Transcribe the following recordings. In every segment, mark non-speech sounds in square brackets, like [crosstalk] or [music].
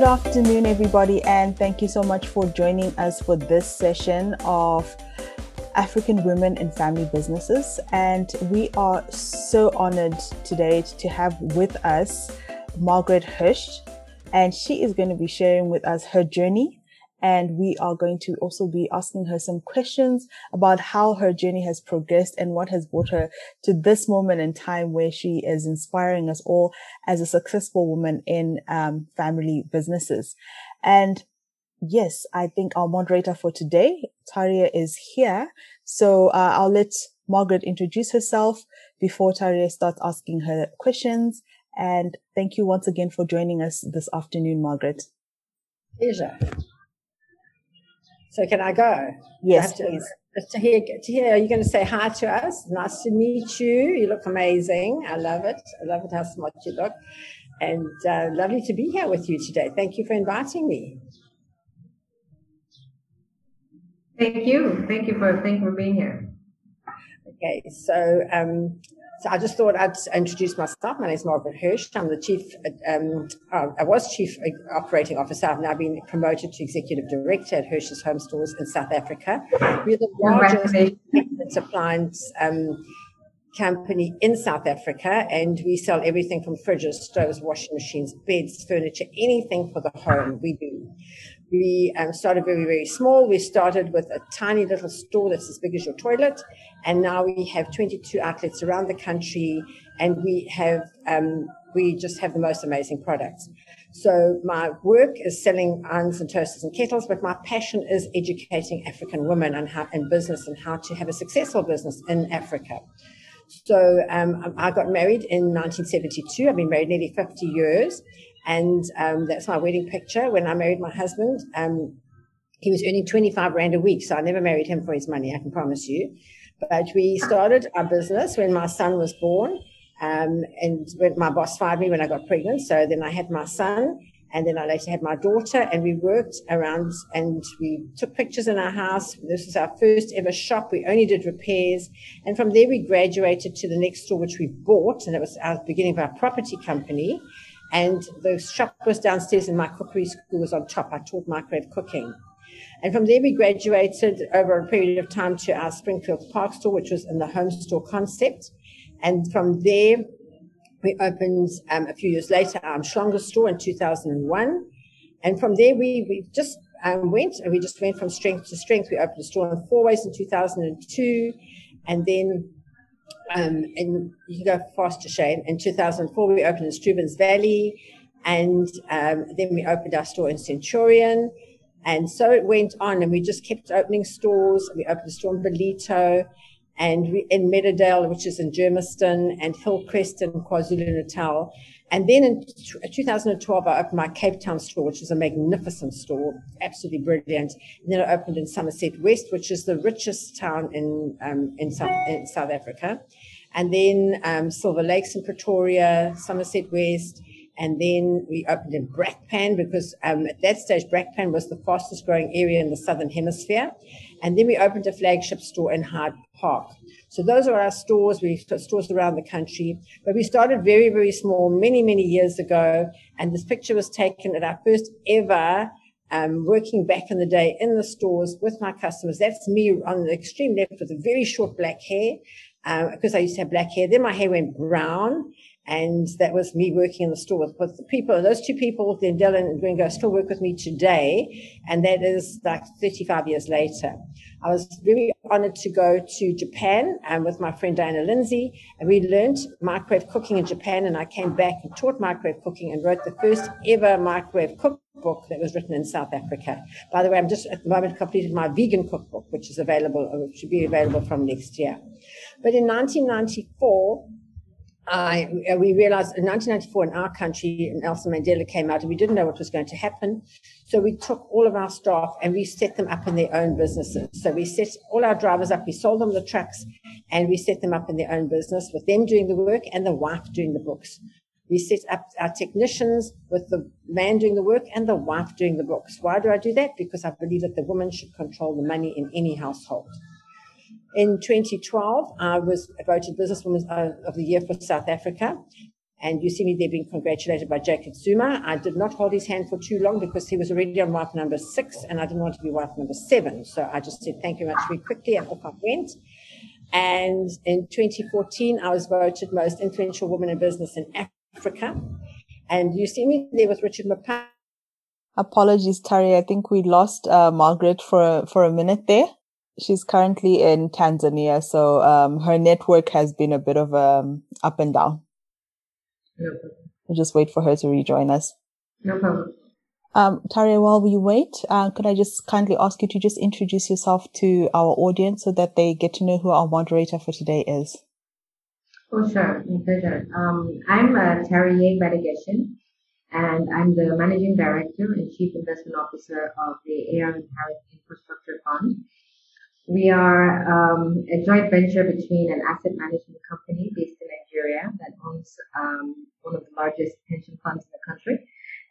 Good afternoon, everybody, and thank you so much for joining us for this session of African Women in Family Businesses. And we are so honored today to have with us Margaret Hirsch, and she is going to be sharing with us her journey and we are going to also be asking her some questions about how her journey has progressed and what has brought her to this moment in time where she is inspiring us all as a successful woman in um, family businesses. And yes, I think our moderator for today, Tariye, is here. So uh, I'll let Margaret introduce herself before Tariye starts asking her questions. And thank you once again for joining us this afternoon, Margaret. Pleasure. So can I go? Yes, to, please. To hear, to hear, are you going to say hi to us? Nice to meet you. You look amazing. I love it. I love it how smart you look. And uh, lovely to be here with you today. Thank you for inviting me. Thank you. Thank you for thank you for being here. Okay, so um, so I just thought I'd introduce myself. My name is Margaret Hirsch. I'm the chief, um, uh, I was chief operating officer. I've now been promoted to executive director at Hirsch's Home Stores in South Africa. We're the largest appliance um, company in South Africa, and we sell everything from fridges, stoves, washing machines, beds, furniture, anything for the home. We do. We um, started very, very small. We started with a tiny little store that's as big as your toilet. And now we have 22 outlets around the country and we have, um, we just have the most amazing products. So my work is selling irons and toasters and kettles, but my passion is educating African women on how in business and how to have a successful business in Africa. So um, I got married in 1972. I've been married nearly 50 years. And um, that's my wedding picture. When I married my husband, um, he was earning 25 Rand a week. So I never married him for his money, I can promise you. But we started our business when my son was born. Um, and when my boss fired me when I got pregnant. So then I had my son. And then I later had my daughter, and we worked around and we took pictures in our house. This was our first ever shop. We only did repairs. And from there, we graduated to the next store, which we bought, and it was our beginning of our property company. And the shop was downstairs and my cookery school was on top. I taught microwave cooking. And from there, we graduated over a period of time to our Springfield Park store, which was in the home store concept. And from there, we opened um, a few years later our Umhlanga store in 2001. And from there, we, we just um, went and we just went from strength to strength. We opened a store in Fourways in 2002. And then um, and you can go fast to Shane. In 2004, we opened in Strubens Valley, and um, then we opened our store in Centurion. And so it went on, and we just kept opening stores. We opened a store in Ballito, and in Meadowdale, which is in Germiston, and Hillcrest in KwaZulu Natal. And then in 2012, I opened my Cape Town store, which is a magnificent store, absolutely brilliant. And then I opened in Somerset West, which is the richest town in um, in, South, in, South, Africa. And then um, Silver Lakes in Pretoria, Somerset West. And then we opened in Brakpan because um, at that stage, Brakpan was the fastest growing area in the Southern Hemisphere. And then we opened a flagship store in Hyde Park. So those are our stores. We've got stores around the country, but we started very, very small many, many years ago. And this picture was taken at our first ever um, working back in the day in the stores with my customers. That's me on the extreme left with a very short black hair, um, because I used to have black hair. Then my hair went brown. And that was me working in the store with, with the people. Those two people, then Dylan and Gringo, still work with me today. And that is like 35 years later. I was very honored to go to Japan and with my friend Diana Lindsay, and we learned microwave cooking in Japan. And I came back and taught microwave cooking and wrote the first ever microwave cookbook that was written in South Africa. By the way, I'm just at the moment completed my vegan cookbook, which is available, uh, should be available from next year. But in 1994, I, uh, we realized in 1994 in our country, Nelson Mandela came out and we didn't know what was going to happen. So we took all of our staff and we set them up in their own businesses. So we set all our drivers up, we sold them the trucks and we set them up in their own business with them doing the work and the wife doing the books. We set up our technicians with the man doing the work and the wife doing the books. Why do I do that? Because I believe that the woman should control the money in any household. In 2012, I was voted Businesswoman of the Year for South Africa. And you see me there being congratulated by Jacob Zuma. I did not hold his hand for too long because he was already on wife number six and I didn't want to be wife number seven. So I just said thank you much very quickly and off I went. And in 2014, I was voted most influential woman in business in Africa. And you see me there with Richard Maponya. Apologies, Tari. I think we lost uh, Margaret for for a minute there she's currently in Tanzania, so um, her network has been a bit of um, up and down. No We'll just wait for her to rejoin us. No problem. Um, Tariye, while we wait, uh, could I just kindly ask you to just introduce yourself to our audience so that they get to know who our moderator for today is? Oh, sure. My pleasure. Um, I'm uh, Tariye Gbadegesin, and I'm the Managing Director and Chief Investment Officer of the ARM Harith Infrastructure Fund. We are um, a joint venture between an asset management company based in Nigeria that owns um, one of the largest pension funds in the country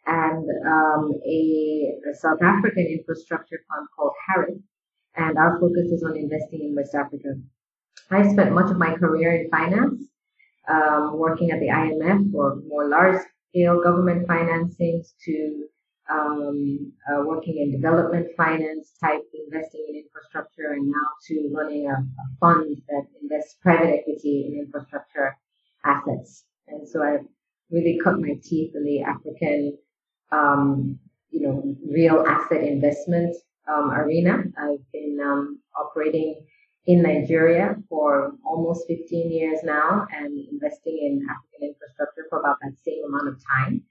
and um, a, a, South African infrastructure fund called Harith. And our focus is on investing in West Africa. I spent much of my career in finance, um, working at the IMF for more large scale government financings to um, uh, working in development finance type, investing in infrastructure, and now to running a, a, fund that invests private equity in infrastructure assets. And so I've really cut my teeth in the African, um, you know, real asset investment um, arena. I've been um, operating in Nigeria for almost 15 years now and investing in African infrastructure for about that same amount of time.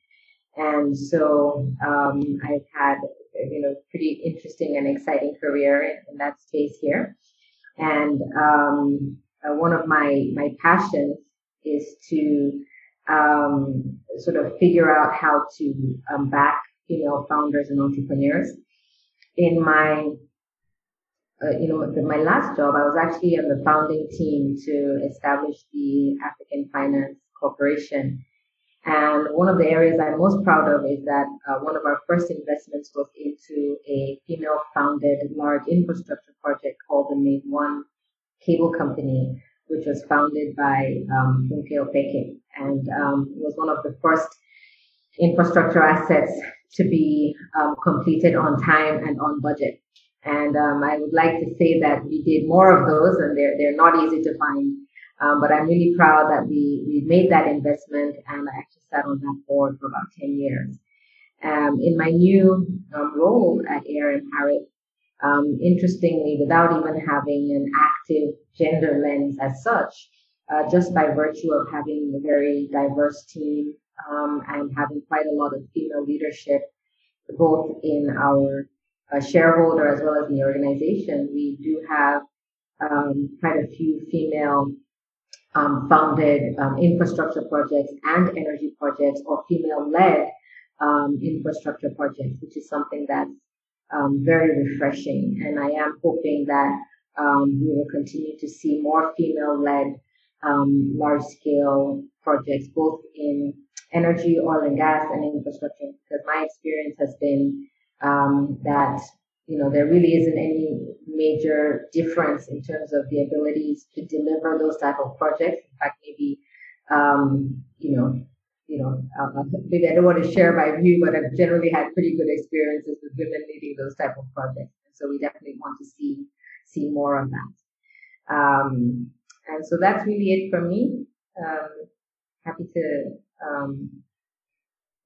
And so um, I've had, you know, pretty interesting and exciting career in, in that space here. And um, uh, one of my my passions is to um, sort of figure out how to um, back female founders and entrepreneurs. In my uh, you know, the, my last job, I was actually on the founding team to establish the African Finance Corporation and one of the areas I'm most proud of is that uh, one of our first investments was into a female founded large infrastructure project called the MainOne Cable Company, which was founded by um, Funke Opeke and um, was one of the first infrastructure assets to be um, completed on time and on budget. And um, I would like to say that we did more of those, and they're they're not easy to find. Um, but I'm really proud that we, we made that investment and I actually sat on that board for about 10 years. Um, in my new um, role at ARM Harith, um, interestingly, without even having an active gender lens as such, uh, just by virtue of having a very diverse team um, and having quite a lot of female leadership, both in our uh, shareholder as well as in the organization, we do have um, quite a few female um, um, infrastructure projects and energy projects or female-led um, infrastructure projects, which is something that's um, very refreshing. And I am hoping that um, we will continue to see more female-led um, large-scale projects, both in energy, oil and gas, and infrastructure. Because my experience has been that you know, there really isn't any major difference in terms of the abilities to deliver those type of projects. In fact, maybe, um, you know, you know, uh, maybe I don't want to share my view, but I've generally had pretty good experiences with women leading those type of projects. So we definitely want to see, see more of that. Um, and so that's really it from me. Um, happy to, um,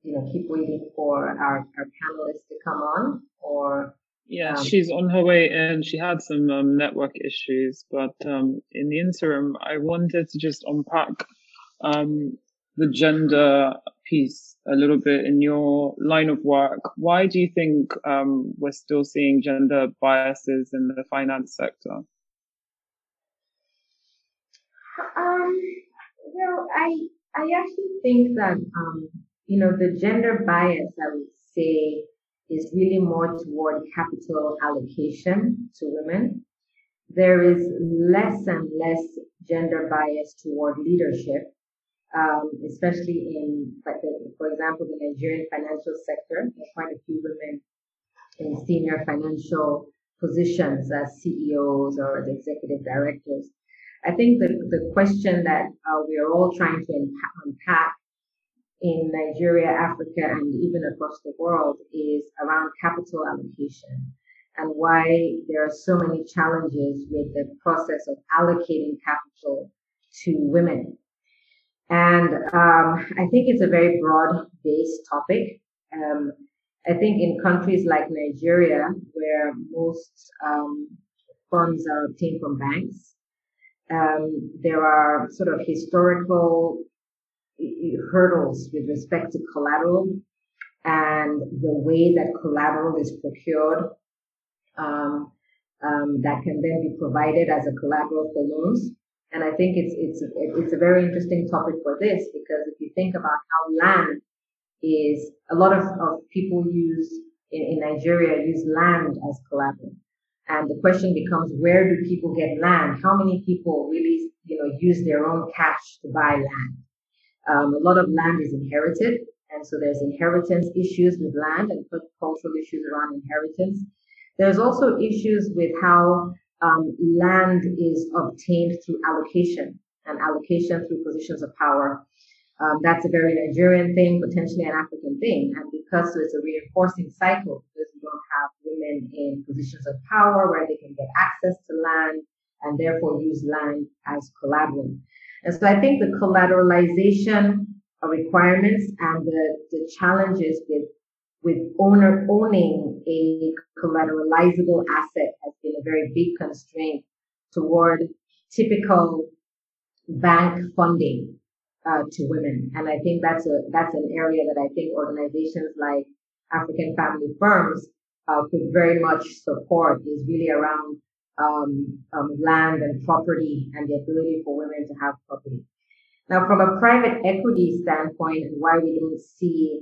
you know, keep waiting for our, our panelists to come on or Yeah, she's on her way in. She had some um, network issues, but um, in the interim, I wanted to just unpack um, the gender piece a little bit in your line of work. Why do you think um, we're still seeing gender biases in the finance sector? Um, well, I I actually think that um, you know the gender bias. I would say is really more toward capital allocation to women. There is less and less gender bias toward leadership, um, especially in, for example, the Nigerian financial sector. There are quite a few women in senior financial positions as CEOs or as executive directors. I think the, the question that uh, we are all trying to unpack in Nigeria, Africa, and even across the world is around capital allocation and why there are so many challenges with the process of allocating capital to women. And um, I think it's a very broad based topic. Um, I think in countries like Nigeria, where most um, funds are obtained from banks, um, there are sort of historical hurdles with respect to collateral and the way that collateral is procured um, um, that can then be provided as a collateral for loans. And I think it's it's it's a very interesting topic for this because if you think about how land is a lot of, of people use in, in Nigeria use land as collateral. And the question becomes where do people get land? How many people really you know use their own cash to buy land? Um, a lot of land is inherited, and so there's inheritance issues with land and cultural issues around inheritance. There's also issues with how um, land is obtained through allocation and allocation through positions of power. Um, that's a very Nigerian thing, potentially an African thing. And because so it's a reinforcing cycle, because we don't have women in positions of power where they can get access to land and therefore use land as collateral. And so I think the collateralization requirements and the, the challenges with with owner owning a collateralizable asset has been a very big constraint toward typical bank funding uh, to women. And I think that's a that's an area that I think organizations like African Family Firms uh, could very much support is really around um, um, land and property and the ability for women to have property. Now, from a private equity standpoint and why we don't see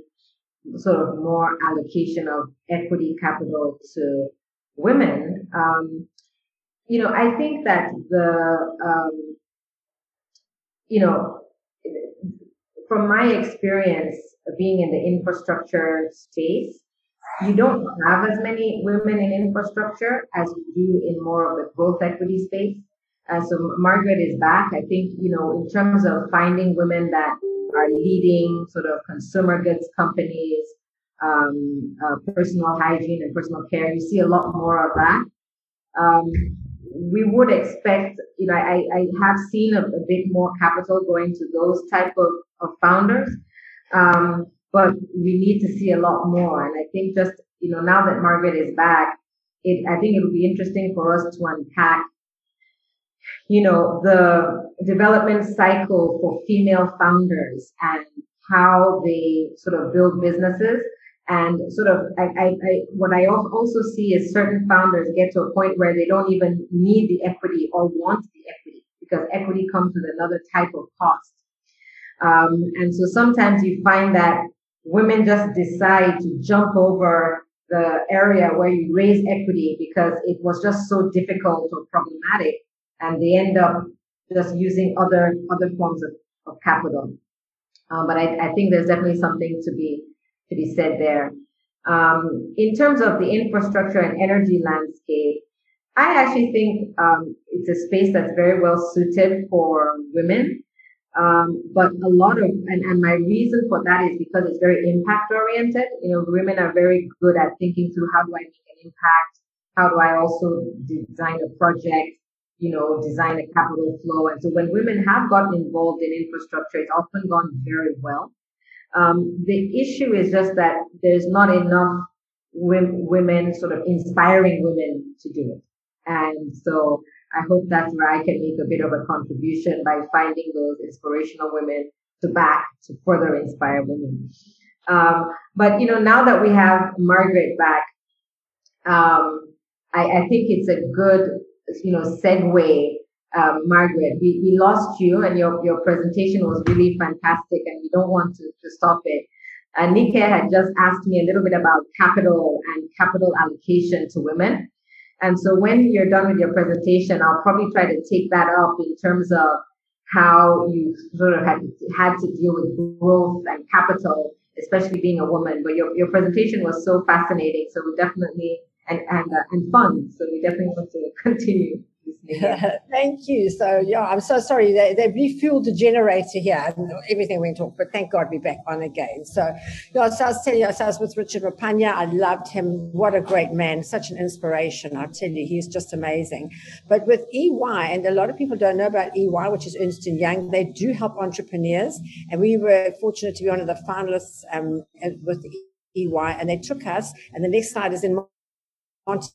sort of more allocation of equity capital to women, um, you know, I think that the, um, you know, from my experience being in the infrastructure space, you don't have as many women in infrastructure as you do in more of the growth equity space. Uh, so Margaret is back. I think, you know, in terms of finding women that are leading sort of consumer goods companies, um, uh, personal hygiene and personal care, you see a lot more of that. Um, we would expect, you know, I, I have seen a, a, bit more capital going to those type of, of founders. Um, but we need to see a lot more. And I think just, you know, now that Margaret is back, it, I think it would be interesting for us to unpack, you know, the development cycle for female founders and how they sort of build businesses and sort of I, I, I, what I also see is certain founders get to a point where they don't even need the equity or want the equity because equity comes with another type of cost. Um, and so sometimes you find that women just decide to jump over the area where you raise equity because it was just so difficult or problematic and they end up just using other other forms of, of capital. Um, but I, I, think there's definitely something to be to be said there. Um, in terms of the infrastructure and energy landscape i actually think um, it's a space that's very well suited for women um, but a lot of, and, and my reason for that is because it's very impact oriented. You know, women are very good at thinking through how do I make an impact? How do I also design a project? You know, design a capital flow. And so when women have gotten involved in infrastructure, it's often gone very well. Um, the issue is just that there's not enough women, sort of inspiring women to do it. And so I hope that's where I can make a bit of a contribution by finding those inspirational women to back to further inspire women. Um, but you know, now that we have Margaret back, um, I, I, think it's a good, you know, segue. Um, Margaret, we, we lost you and your, your presentation was really fantastic and we don't want to, to stop it. Uh, Nike had just asked me a little bit about capital and capital allocation to women. And so when you're done with your presentation, I'll probably try to take that up in terms of how you sort of had, had to deal with growth and capital, especially being a woman. But your, your presentation was so fascinating. So we definitely, and, and, uh, and fun. So we definitely want to [laughs] continue. Thank you. So yeah, I'm so sorry. They, they refueled the generator here and everything went off, but thank God we're back on again. So yeah, so I was telling you, so I was with Richard Maponya. I loved him. What a great man. Such an inspiration. I tell you, he's just amazing. But with EY, and a lot of people don't know about EY, which is Ernst & Young, they do help entrepreneurs. And we were fortunate to be one of the finalists um, with EY and they took us and the next slide is in Monte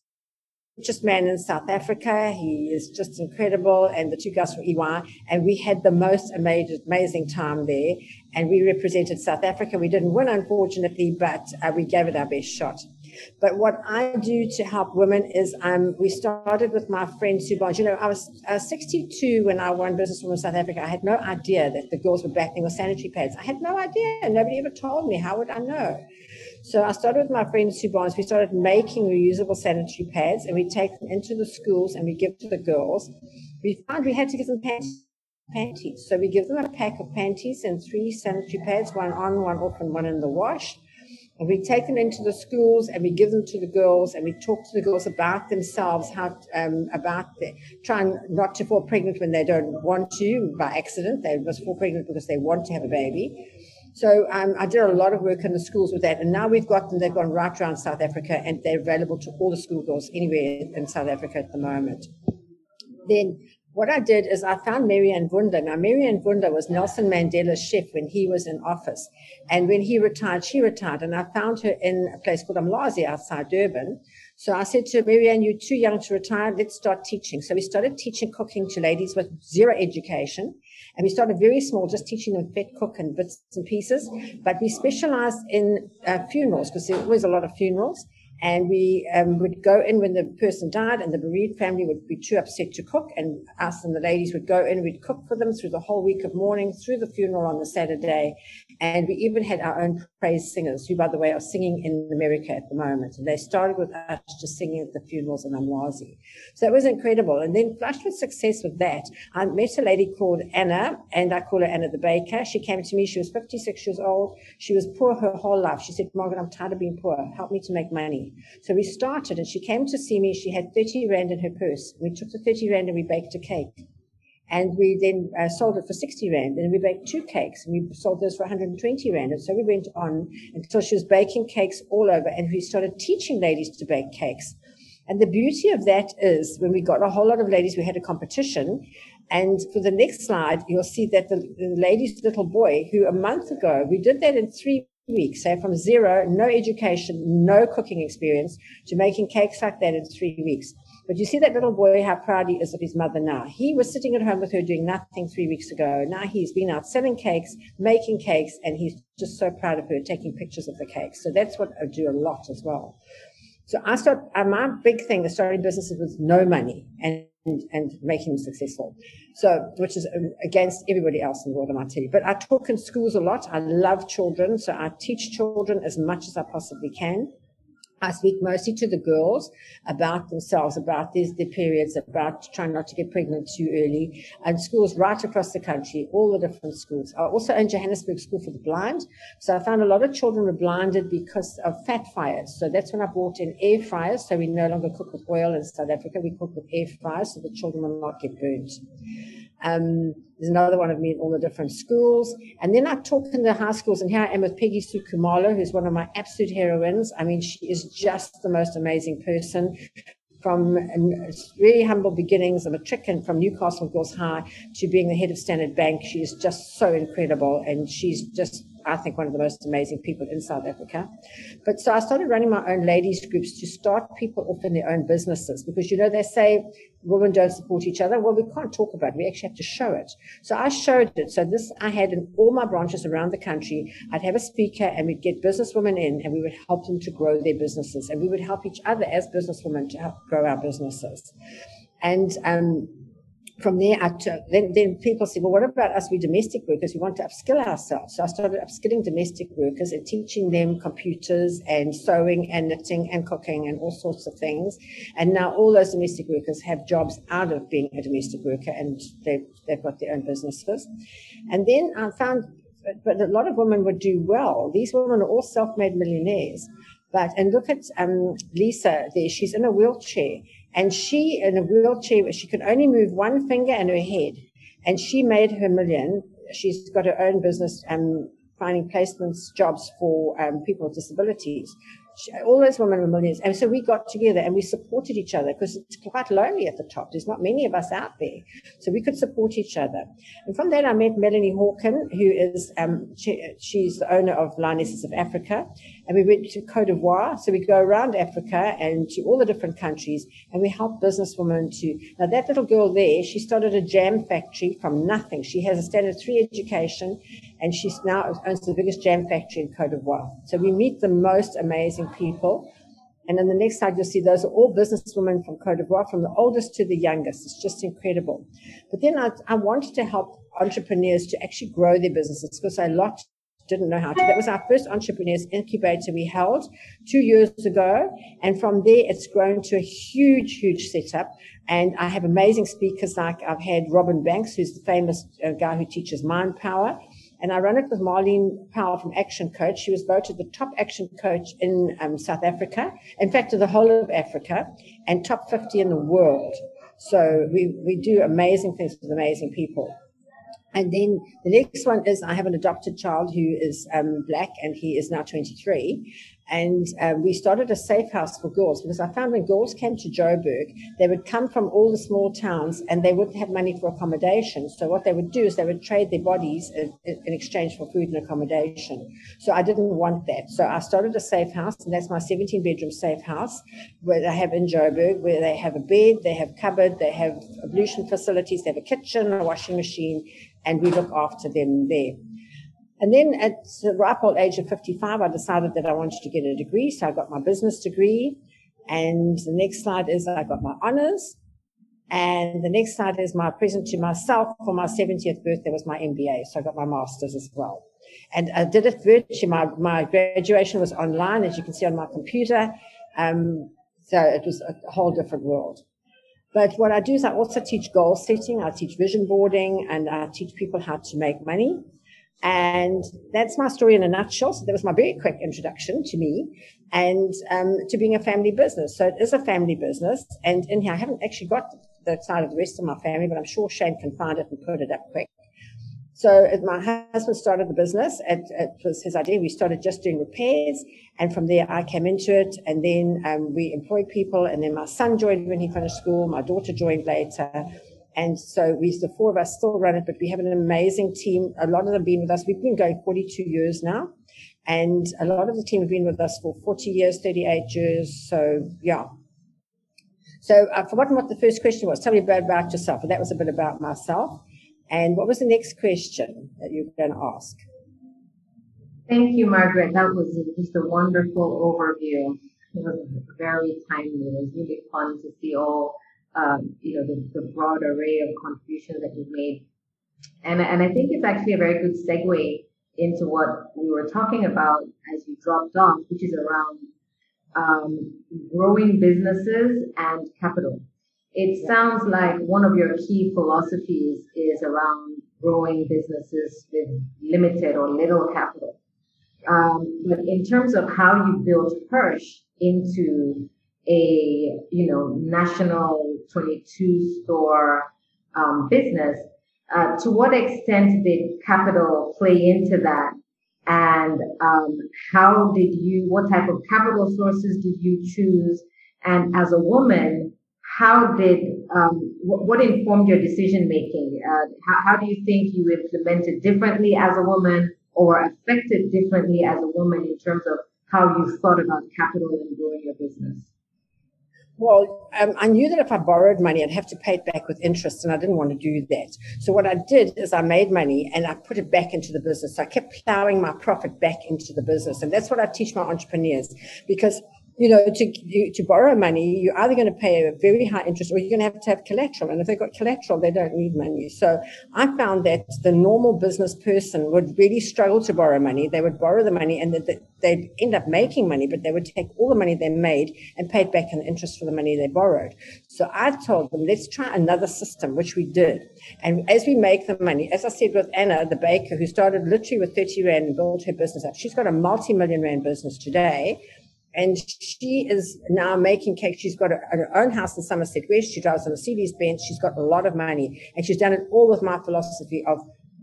richest man in South Africa. He is just incredible. And the two guys from EY. And we had the most amazing, amazing time there. And we represented South Africa. We didn't win, unfortunately, but uh, we gave it our best shot. But what I do to help women is um, we started with my friend Sue Barnes. You know, I was uh, 62 when I won Business Woman South Africa. I had no idea that the girls were backing with sanitary pads. I had no idea. Nobody ever told me. How would I know? So I started with my friend Sue Barnes. We started making reusable sanitary pads and we take them into the schools and we give to the girls. We found we had to give them panties. So we give them a pack of panties and three sanitary pads, one on, one off, and one in the wash. And we take them into the schools and we give them to the girls and we talk to the girls about themselves, how um, about the, trying not to fall pregnant when they don't want to by accident. They must fall pregnant because they want to have a baby. So um, I did a lot of work in the schools with that, and now we've got them. They've gone right around South Africa, and they're available to all the school girls anywhere in South Africa at the moment. Then what I did is I found Marianne Vunda. Now, Marianne Vunda was Nelson Mandela's chef when he was in office. And when he retired, she retired. And I found her in a place called Umlazi outside Durban. So I said to Marianne, you're too young to retire. Let's start teaching. So we started teaching cooking to ladies with zero education. And we started very small, just teaching them fit cook and bits and pieces. But we specialized in uh, funerals because there was a lot of funerals. And we um, would go in when the person died, and the bereaved family would be too upset to cook. And us and the ladies would go in, we'd cook for them through the whole week of mourning, through the funeral on the Saturday. And we even had our own praise singers, who, by the way, are singing in America at the moment. And they started with us just singing at the funerals in Umlazi. So it was incredible. And then, flushed with success with that, I met a lady called Anna, and I call her Anna the Baker. She came to me, she was 56 years old. She was poor her whole life. She said, Margaret, I'm tired of being poor. Help me to make money. So we started and she came to see me. She had 30 Rand in her purse. We took the 30 Rand and we baked a cake. And we then uh, sold it for 60 Rand. And we baked two cakes and we sold those for 120 Rand. And so we went on until she was baking cakes all over. And we started teaching ladies to bake cakes. And the beauty of that is when we got a whole lot of ladies, we had a competition. And for the next slide, you'll see that the, the lady's little boy, who a month ago, we did that in three weeks, so from zero, no education, no cooking experience, to making cakes like that in three weeks. But you see that little boy, how proud he is of his mother now. He was sitting at home with her doing nothing three weeks ago. Now he's been out selling cakes, making cakes, and he's just so proud of her, taking pictures of the cakes. So that's what I do a lot as well. So I start, uh, my big thing is starting businesses with no money and, and, making them successful. So, which is um, against everybody else in the world, I might tell you. But I talk in schools a lot. I love children. So I teach children as much as I possibly can. I speak mostly to the girls about themselves, about their, their periods, about trying not to get pregnant too early, and schools right across the country, all the different schools. I also own Johannesburg School for the Blind. So I found a lot of children were blinded because of fat fires. So that's when I brought in air fryers. So we no longer cook with oil in South Africa. We cook with air fryers so the children will not get burnt. Um, there's another one of me in all the different schools. And then I talk in the high schools, and here I am with Peggy Sue who's one of my absolute heroines. I mean, she is just the most amazing person. From really humble beginnings, of a and from Newcastle Girls High to being the head of Standard Bank, she is just so incredible, and she's just I think, one of the most amazing people in South Africa. But so I started running my own ladies groups to start people off in their own businesses because, you know, they say women don't support each other. Well, we can't talk about it. We actually have to show it. So I showed it. So this I had in all my branches around the country. I'd have a speaker and we'd get businesswomen in and we would help them to grow their businesses and we would help each other as businesswomen to help grow our businesses. And um, from there, I took, then, then people say, well, what about us? We domestic workers. We want to upskill ourselves. So I started upskilling domestic workers and teaching them computers and sewing and knitting and cooking and all sorts of things. And now all those domestic workers have jobs out of being a domestic worker and they've, they've got their own businesses. And then I found, but a lot of women would do well. These women are all self-made millionaires. But, and look at um, Lisa there, she's in a wheelchair and she, in a wheelchair, she could only move one finger and her head. And she made her million. She's got her own business um, finding placements, jobs for um, people with disabilities all those women were millionaires. And so we got together and we supported each other because it's quite lonely at the top. There's not many of us out there. So we could support each other. And from that, I met Melanie Hawken, who is, um, she, she's the owner of Lionesses of Africa. And we went to Cote d'Ivoire. So we go around Africa and to all the different countries and we help businesswomen to, now that little girl there, she started a jam factory from nothing. She has a standard three education and she's now owns the biggest jam factory in Cote d'Ivoire. So we meet the most amazing people. And on the next slide, you'll see those are all businesswomen from Cote d'Ivoire, from the oldest to the youngest. It's just incredible. But then I, I wanted to help entrepreneurs to actually grow their businesses because a lot didn't know how to. That was our first entrepreneurs incubator we held two years ago. And from there, it's grown to a huge, huge setup. And I have amazing speakers like I've had Robin Banks, who's the famous uh, guy who teaches mind power. And I run it with Marlene Powell from Action Coach. She was voted the top action coach in um, South Africa, in fact, to the whole of Africa, and top 50 in the world. So we, we do amazing things with amazing people. And then the next one is I have an adopted child who is um, black and he is now 23. And um, we started a safe house for girls because I found when girls came to Joburg, they would come from all the small towns and they wouldn't have money for accommodation. So what they would do is they would trade their bodies in, in exchange for food and accommodation. So I didn't want that. So I started a safe house, and that's my 17 bedroom safe house where they have in Joburg, where they have a bed, they have cupboard, they have ablution facilities, they have a kitchen, a washing machine, and we look after them there. And then at the ripe old age of 55, I decided that I wanted to get a degree. So I got my business degree. And the next slide is I got my honors. And the next slide is my present to myself for my 70th birthday was my MBA. So I got my master's as well. And I did it virtually. My, my graduation was online, as you can see on my computer. Um, so it was a whole different world. But what I do is I also teach goal setting. I teach vision boarding and I teach people how to make money. And that's my story in a nutshell. So that was my very quick introduction to me and um, to being a family business. So it is a family business. And in here, I haven't actually got the side of the rest of my family, but I'm sure Shane can find it and put it up quick. So my husband started the business. It, it, was his idea. We started just doing repairs. And from there, I came into it. And then um, we employed people. And then my son joined when he finished school. My daughter joined later. And so we, the four of us still run it, but we have an amazing team. A lot of them have been with us. We've been going 42 years now. And a lot of the team have been with us for 40 years, 38 years. So yeah. So I've forgotten what the first question was. Tell me about, about yourself. And that was a bit about myself. And what was the next question that you were going to ask? Thank you, Margaret. That was just a wonderful overview. It was very timely. It was really fun to see all um, you know, the, the broad array of contributions that you've made. And, and I think it's actually a very good segue into what we were talking about as you dropped off, which is around um, growing businesses and capital. It sounds like one of your key philosophies is around growing businesses with limited or little capital. Um, but in terms of how you built Hirsch into a you know national 22 store um, business uh, to what extent did capital play into that? And um, how did you what type of capital sources did you choose? And as a woman how did um, what, what, informed your decision making? Uh, how, how do you think you implemented differently as a woman or affected differently as a woman in terms of how you thought about capital and growing your business? Well, um, I knew that if I borrowed money, I'd have to pay it back with interest, and I didn't want to do that. So what I did is I made money and I put it back into the business. So I kept plowing my profit back into the business, and that's what I teach my entrepreneurs because you know, to to borrow money, you're either going to pay a very high interest or you're going to have to have collateral. And if they've got collateral, they don't need money. So I found that the normal business person would really struggle to borrow money. They would borrow the money and they'd end up making money, but they would take all the money they made and pay it back in interest for the money they borrowed. So I told them, let's try another system, which we did. And as we make the money, as I said with Anna, the baker, who started literally with 30 Rand and built her business up, she's got a multi million Rand business today and she is now making cakes. She's got her own house in Somerset West. She drives on a Mercedes Benz. She's got a lot of money, and she's done it all with my philosophy of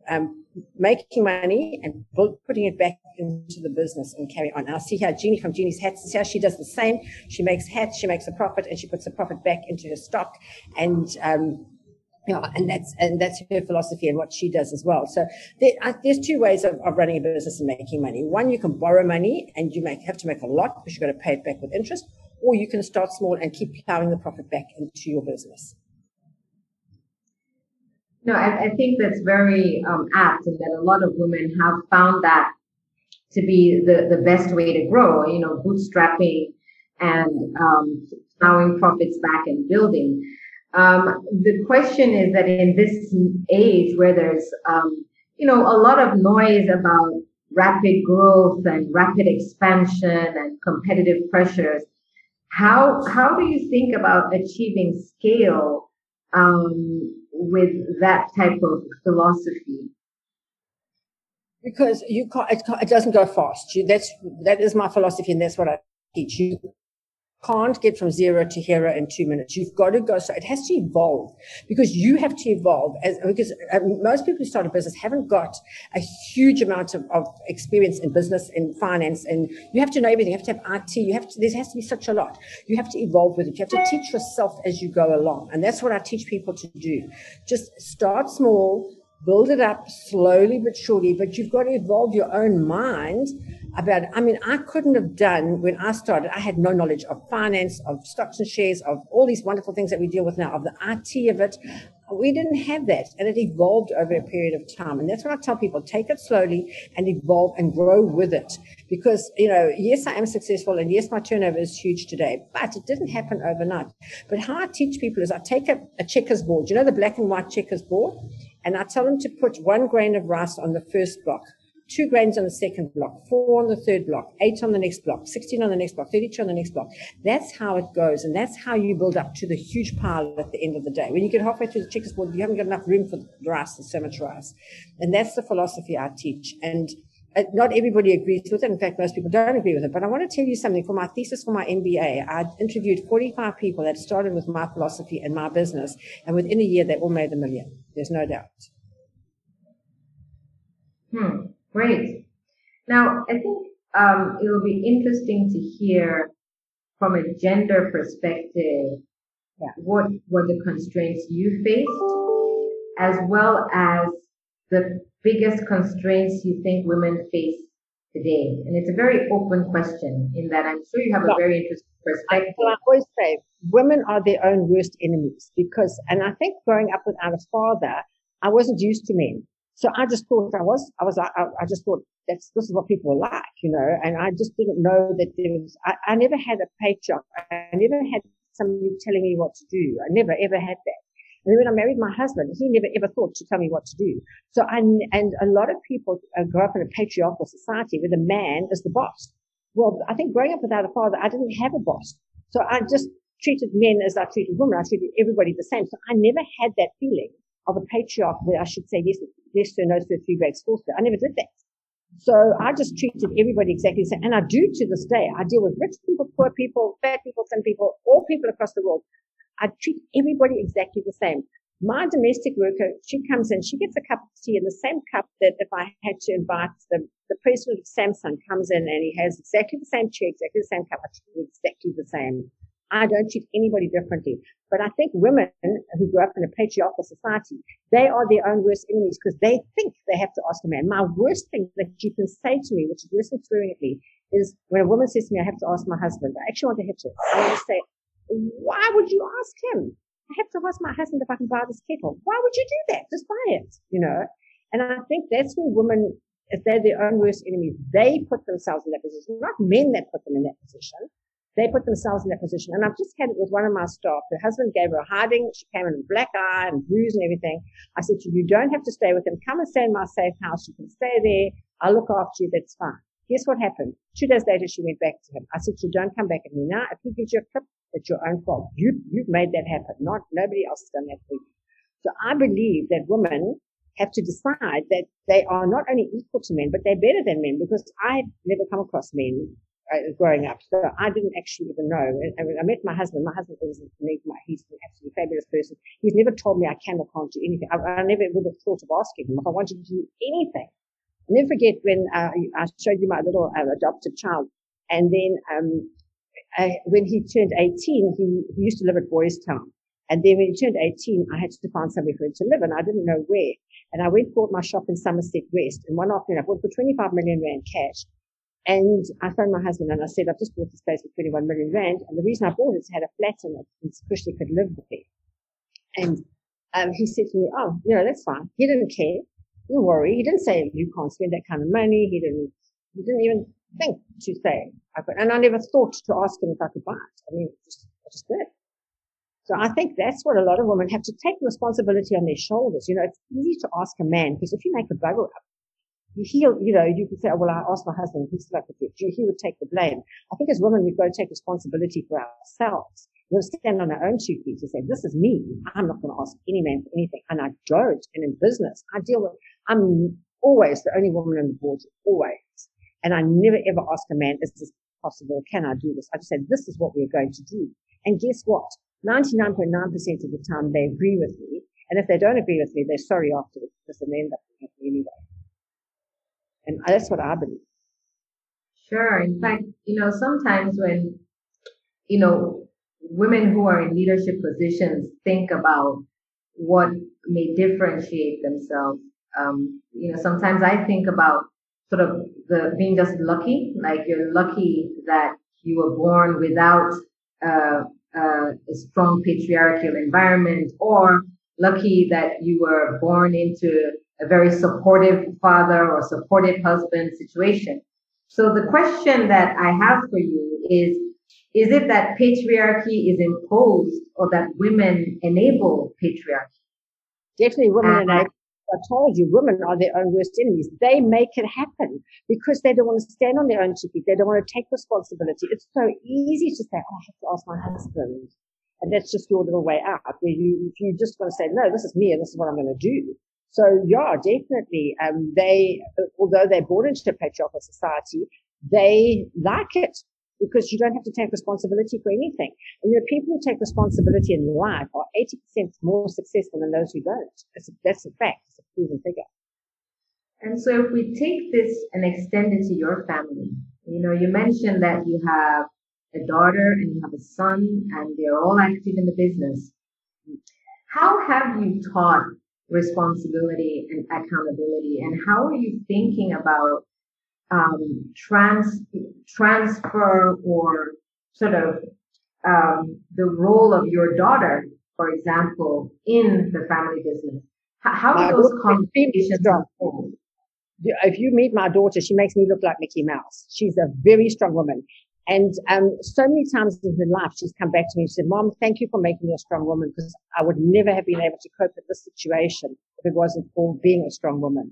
um, making money and putting it back into the business and carry on. I see how Jeannie from Jeannie's Hats. See how she does the same. She makes hats, she makes a profit, and she puts the profit back into her stock. And um, yeah, and that's and that's her philosophy and what she does as well. So there, there's two ways of, of running a business and making money. One, you can borrow money and you make have to make a lot because you've got to pay it back with interest, or you can start small and keep plowing the profit back into your business. No, I, I think that's very um, apt, and that a lot of women have found that to be the, the best way to grow. You know, bootstrapping and um, plowing profits back and building. Um, the question is that in this age where there's, um, you know, a lot of noise about rapid growth and rapid expansion and competitive pressures, how how do you think about achieving scale um, with that type of philosophy? Because you can't, it, it doesn't go fast. You, that's that is my philosophy, and that's what I teach. You can't get from zero to hero in two minutes. You've got to go. So it has to evolve because you have to evolve as, because uh, most people who start a business haven't got a huge amount of, of experience in business and finance. And you have to know everything. You have to have IT. You have to, there has to be such a lot. You have to evolve with it. You have to teach yourself as you go along. And that's what I teach people to do. Just start small, build it up slowly but surely, but you've got to evolve your own mind about, I mean, I couldn't have done when I started, I had no knowledge of finance, of stocks and shares, of all these wonderful things that we deal with now, of the IT of it. We didn't have that. And it evolved over a period of time. And that's what I tell people take it slowly and evolve and grow with it. Because, you know, yes, I am successful and yes, my turnover is huge today, but it didn't happen overnight. But how I teach people is I take a, a checkers board, you know, the black and white checkers board, and I tell them to put one grain of rice on the first block two grains on the second block, four on the third block, eight on the next block, 16 on the next block, 32 on the next block. That's how it goes. And that's how you build up to the huge pile at the end of the day. When you get halfway through the checkers board, you haven't got enough room for the rice. There's so much rice. And that's the philosophy I teach. And uh, not everybody agrees with it. In fact, most people don't agree with it. But I want to tell you something. For my thesis for my MBA, I interviewed 45 people that started with my philosophy and my business. And within a year, they all made a million. There's no doubt. Hmm. Great. Now, I think um, it will be interesting to hear from a gender perspective yeah. what were the constraints you faced, as well as the biggest constraints you think women face today. And it's a very open question in that I'm sure you have yeah. a very interesting perspective. I always say women are their own worst enemies because, and I think growing up without a father, I wasn't used to men. So I just thought I was, I was, I, I just thought that's, this is what people are like, you know, and I just didn't know that there was, I, I never had a patriarch. I never had somebody telling me what to do. I never ever had that. And then when I married my husband, he never ever thought to tell me what to do. So I, and a lot of people uh, grow up in a patriarchal society where the man is the boss. Well, I think growing up without a father, I didn't have a boss. So I just treated men as I treated women. I treated everybody the same. So I never had that feeling of a patriarch where I should say yes, yes sir, no sir, three grades, four sir. I never did that. So I just treated everybody exactly the same. And I do to this day. I deal with rich people, poor people, fat people, thin people, all people across the world. I treat everybody exactly the same. My domestic worker, she comes in, she gets a cup of tea in the same cup that if I had to invite the, the president of Samsung comes in and he has exactly the same chair, exactly the same cup, I treat exactly the same. I don't treat anybody differently. But I think women who grew up in a patriarchal society, they are their own worst enemies because they think they have to ask a man. My worst thing that you can say to me, which is worse than at me, is when a woman says to me, I have to ask my husband. I actually want to hit her. I want to say, why would you ask him? I have to ask my husband if I can buy this kettle. Why would you do that? Just buy it, you know? And I think that's where women, if they're their own worst enemies, they put themselves in that position, not men that put them in that position. They put themselves in that position. And I've just had it with one of my staff. Her husband gave her a hiding. She came in a black eye and bruise and everything. I said to you, don't have to stay with him. Come and stay in my safe house. You can stay there. I'll look after you. That's fine. Guess what happened? Two days later, she went back to him. I said, you don't come back at me now. If he gives you a clip, it's your own fault. You, you've made that happen. Not, nobody else has done that for you. So I believe that women have to decide that they are not only equal to men, but they're better than men because I've never come across men growing up. So I didn't actually even know. And I met my husband. My husband is my, he's an absolutely fabulous person. He's never told me I can or can't do anything. I, I never would have thought of asking him if I wanted to do anything. I'll never forget when uh, I showed you my little uh, adopted child. And then um, I, when he turned 18, he, he used to live at Boys Town. And then when he turned 18, I had to find somewhere for him to live, and I didn't know where. And I went bought my shop in Somerset West. And one afternoon, I bought for 25 million rand cash. And I phoned my husband and I said, I've just bought this place for 21 million rand. And the reason I bought it is it had a flat in it and Kushli could live there. And um, he said to me, oh, you know, that's fine. He didn't care. Don't worry. He didn't say you can't spend that kind of money. He didn't, he didn't even think to say I could. And I never thought to ask him if I could buy it. I mean, just, I just did. So I think that's what a lot of women have to take responsibility on their shoulders. You know, it's easy to ask a man because if you make a bugger up, he'll, you know, you can say, oh, well, I asked my husband, he's like with you. He would take the blame. I think as women, we've got to take responsibility for ourselves. We'll stand on our own two feet and say, this is me. I'm not going to ask any man for anything. And I don't. And in business, I deal with, I'm always the only woman on the board, always. And I never ever ask a man, is this possible? Can I do this? I just say, this is what we're going to do. And guess what? 99.9% of the time they agree with me. And if they don't agree with me, they're sorry afterwards because they end up with me anyway. And that's what I believe. Sure. In fact, you know, sometimes when, you know, women who are in leadership positions think about what may differentiate themselves, um, you know, sometimes I think about sort of the being just lucky, like you're lucky that you were born without uh, uh, a strong patriarchal environment, or lucky that you were born into a very supportive father or supportive husband situation. So the question that I have for you is, is it that patriarchy is imposed or that women enable patriarchy? Definitely women enable. I told you, women are their own worst enemies. They make it happen because they don't want to stand on their own two feet. They don't want to take responsibility. It's so easy to say, oh, I have to ask my husband. And that's just your little way out where you, if you just want to say, no, this is me and this is what I'm going to do. So yeah, definitely. Um, they, although they're born into a patriarchal society, they like it because you don't have to take responsibility for anything. And you know, people who take responsibility in life are 80% more successful than those who don't. That's a, that's a fact. It's a proven figure. And so if we take this and extend it to your family, you know, you mentioned that you have a daughter and you have a son and they're all active in the business. How have you taught responsibility and accountability? And how are you thinking about um, trans transfer or sort of um, the role of your daughter, for example, in the family business? How, how do those conversations unfold? If you meet my daughter, she makes me look like Mickey Mouse. She's a very strong woman. And um, so many times in her life, she's come back to me and said, Mom, thank you for making me a strong woman because I would never have been able to cope with this situation if it wasn't for being a strong woman.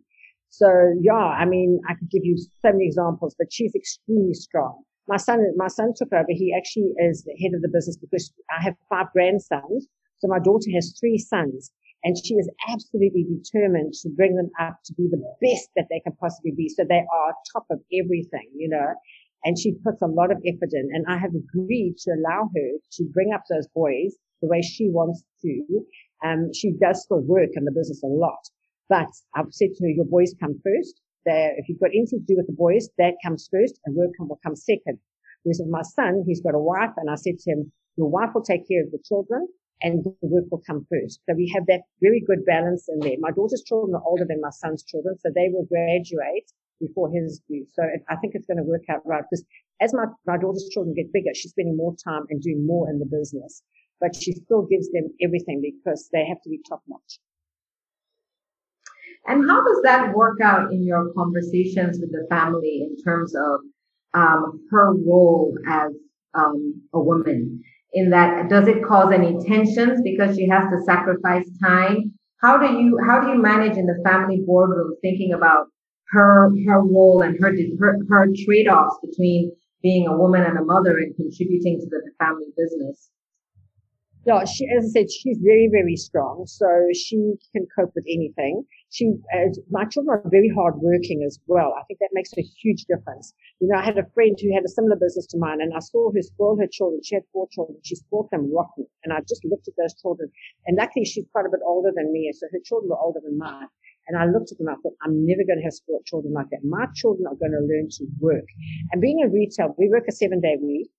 So yeah, I mean, I could give you so many examples, but she's extremely strong. My son, my son took over. He actually is the head of the business because I have five grandsons. So my daughter has three sons and she is absolutely determined to bring them up to be the best that they can possibly be. So they are top of everything, you know and she puts a lot of effort in. And I have agreed to allow her to bring up those boys the way she wants to. Um, she does still work in the business a lot, but I've said to her, your boys come first. They're, if you've got anything to do with the boys, that comes first and work will come second. Whereas with my son, he's got a wife and I said to him, Your wife will take care of the children and the work will come first. So we have that very good balance in there. My daughter's children are older than my son's children, so they will graduate before his due. So I think it's going to work out right because as my, my daughter's children get bigger, she's spending more time and doing more in the business, but she still gives them everything because they have to be top notch. And how does that work out in your conversations with the family in terms of um, her role as um, a woman? In that, does it cause any tensions because she has to sacrifice time? How do you how do you manage in the family boardroom thinking about her her role and her her, her trade offs between being a woman and a mother and contributing to the family business? Yeah, she, as I said, she's very, very strong. So she can cope with anything. She, uh, my children are very hardworking as well. I think that makes a huge difference. You know, I had a friend who had a similar business to mine and I saw her spoil her children. She had four children. She spoiled them rotten. And I just looked at those children and luckily she's quite a bit older than me. So her children were older than mine. And I looked at them. I thought, I'm never going to have spoiled children like that. My children are going to learn to work. And being in retail, we work a seven day week.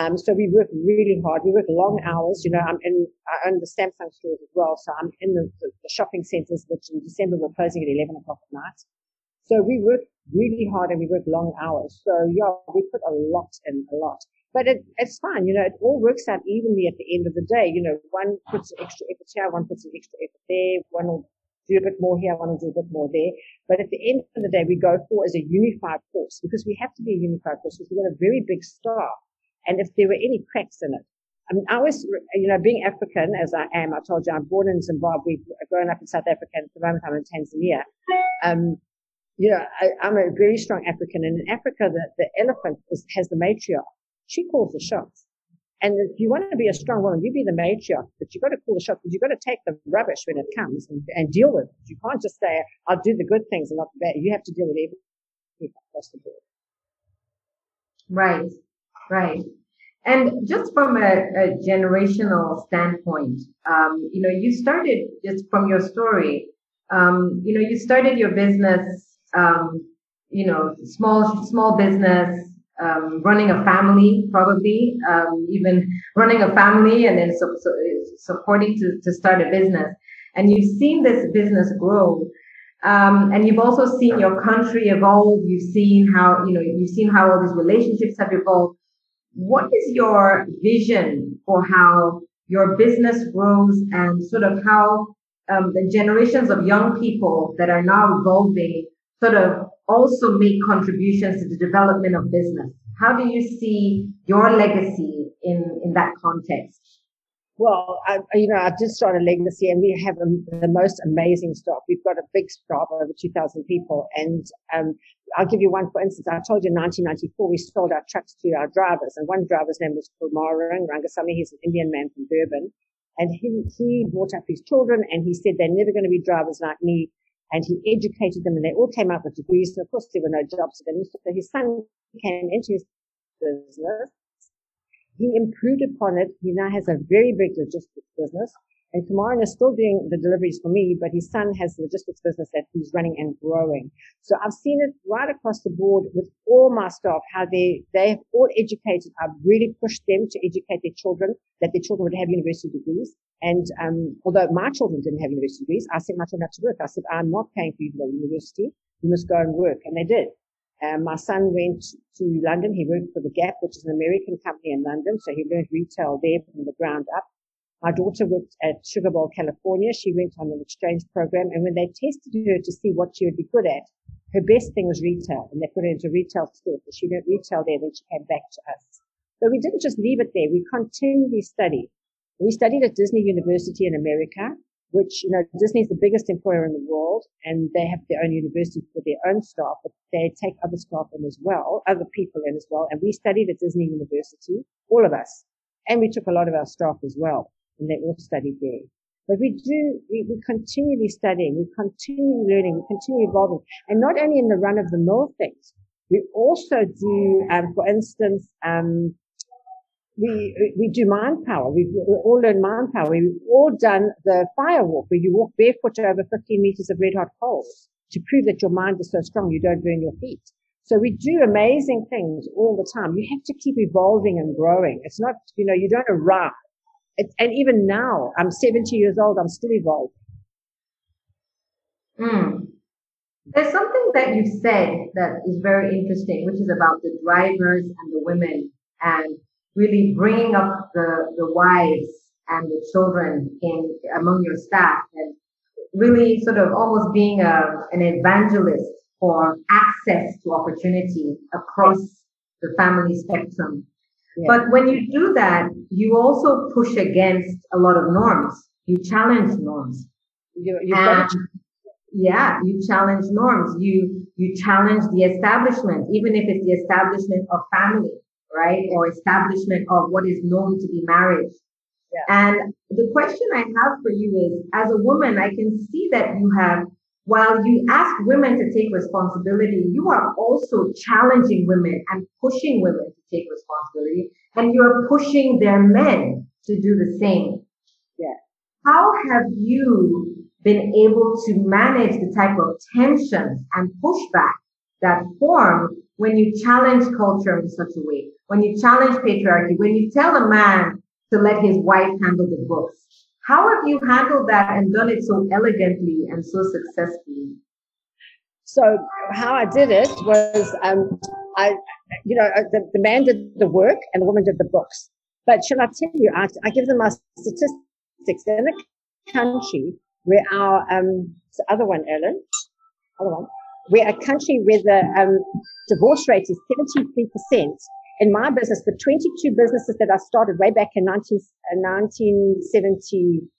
Um, so we work really hard. We work long hours. You know, I'm in, I own the Samsung stores as well. So I'm in the, the, the shopping centers, which in December we're closing at 11 o'clock at night. So we work really hard and we work long hours. So yeah, we put a lot in, a lot. But it, it's fine. You know, it all works out evenly at the end of the day. You know, one puts an extra effort here, one puts an extra effort there, one will do a bit more here, I want to do a bit more there. But at the end of the day, we go for as a unified force because we have to be a unified force because we've got a very big staff and if there were any cracks in it. I mean, I was, you know, being African as I am, I told you I'm born in Zimbabwe, grown up in South Africa, and at the moment I'm in Tanzania. Um, you know, I, am a very strong African, and in Africa, the, the elephant is, has the matriarch. She calls the shots. And if you want to be a strong woman, you be the matriarch, but you've got to call the shots, but you've got to take the rubbish when it comes and, and deal with it. You can't just say, I'll do the good things and not the bad. You have to deal with everything across the board. Right. Right. And just from a, a generational standpoint, um, you know, you started just from your story, um, you know, you started your business, um, you know, small, small business, um, running a family, probably, um, even running a family and then so, so supporting to, to start a business. And you've seen this business grow. Um, and you've also seen your country evolve. You've seen how, you know, you've seen how all these relationships have evolved. What is your vision for how your business grows and sort of how um, the generations of young people that are now evolving sort of also make contributions to the development of business? How do you see your legacy in, in that context? Well, I, you know, I did start a legacy and we have a, the most amazing staff. We've got a big staff, of over 2,000 people. And, um, I'll give you one for instance. I told you in 1994, we sold our trucks to our drivers and one driver's name was Kumaran Rangasamy. He's an Indian man from Durban. And he, he brought up his children and he said they're never going to be drivers like me. And he educated them and they all came out with degrees. And of course, there were no jobs for them. So his son came into his business he improved upon it. He now has a very big logistics business. And Kumaran is still doing the deliveries for me, but his son has the logistics business that he's running and growing. So I've seen it right across the board with all my staff, how they, they have all educated. I've really pushed them to educate their children, that their children would have university degrees. And, um, although my children didn't have university degrees, I sent my children out to work. I said, I'm not paying for you to go to university. You must go and work. And they did. Um, my son went to London. He worked for the Gap, which is an American company in London. So he learned retail there from the ground up. My daughter worked at Sugar Bowl, California. She went on an exchange program. And when they tested her to see what she would be good at, her best thing was retail. And they put her into retail school. So she learned retail there. Then she came back to us. But we didn't just leave it there. We continually studied. We studied at Disney University in America which, you know, Disney is the biggest employer in the world and they have their own university for their own staff, but they take other staff in as well, other people in as well. And we studied at Disney University, all of us. And we took a lot of our staff as well and they all studied there. But we do, we, we continually studying, we continue learning, we continue evolving. And not only in the run of the mill things, we also do, um, for instance, um, we we do mind power. We've all learned mind power. We've all done the fire walk where you walk barefoot over 15 meters of red hot coals to prove that your mind is so strong you don't burn your feet. So we do amazing things all the time. You have to keep evolving and growing. It's not, you know, you don't arrive. And even now, I'm 70 years old, I'm still evolving. Mm. There's something that you said that is very interesting, which is about the drivers and the women and really bringing up the, the wives and the children in among your staff and really sort of almost being a, an evangelist for access to opportunity across the family spectrum. Yeah. But when you do that, you also push against a lot of norms. You challenge norms. You, and, yeah, you challenge norms. You, you challenge the establishment, even if it's the establishment of family, right? Or establishment of what is known to be marriage. Yeah. And the question I have for you is, as a woman, I can see that you have while you ask women to take responsibility, you are also challenging women and pushing women to take responsibility and you're pushing their men to do the same. Yeah. How have you been able to manage the type of tensions and pushback that form when you challenge culture in such a way? When you challenge patriarchy, when you tell a man to let his wife handle the books, how have you handled that and done it so elegantly and so successfully? So how I did it was, um, I, you know, the, the man did the work and the woman did the books. But shall I tell you, I, I give them my statistics in a country where our, um, the other one, Ellen, other one, where a country where the um, divorce rate is 73%, in my business, the 22 businesses that I started way back in 19, uh, 1970,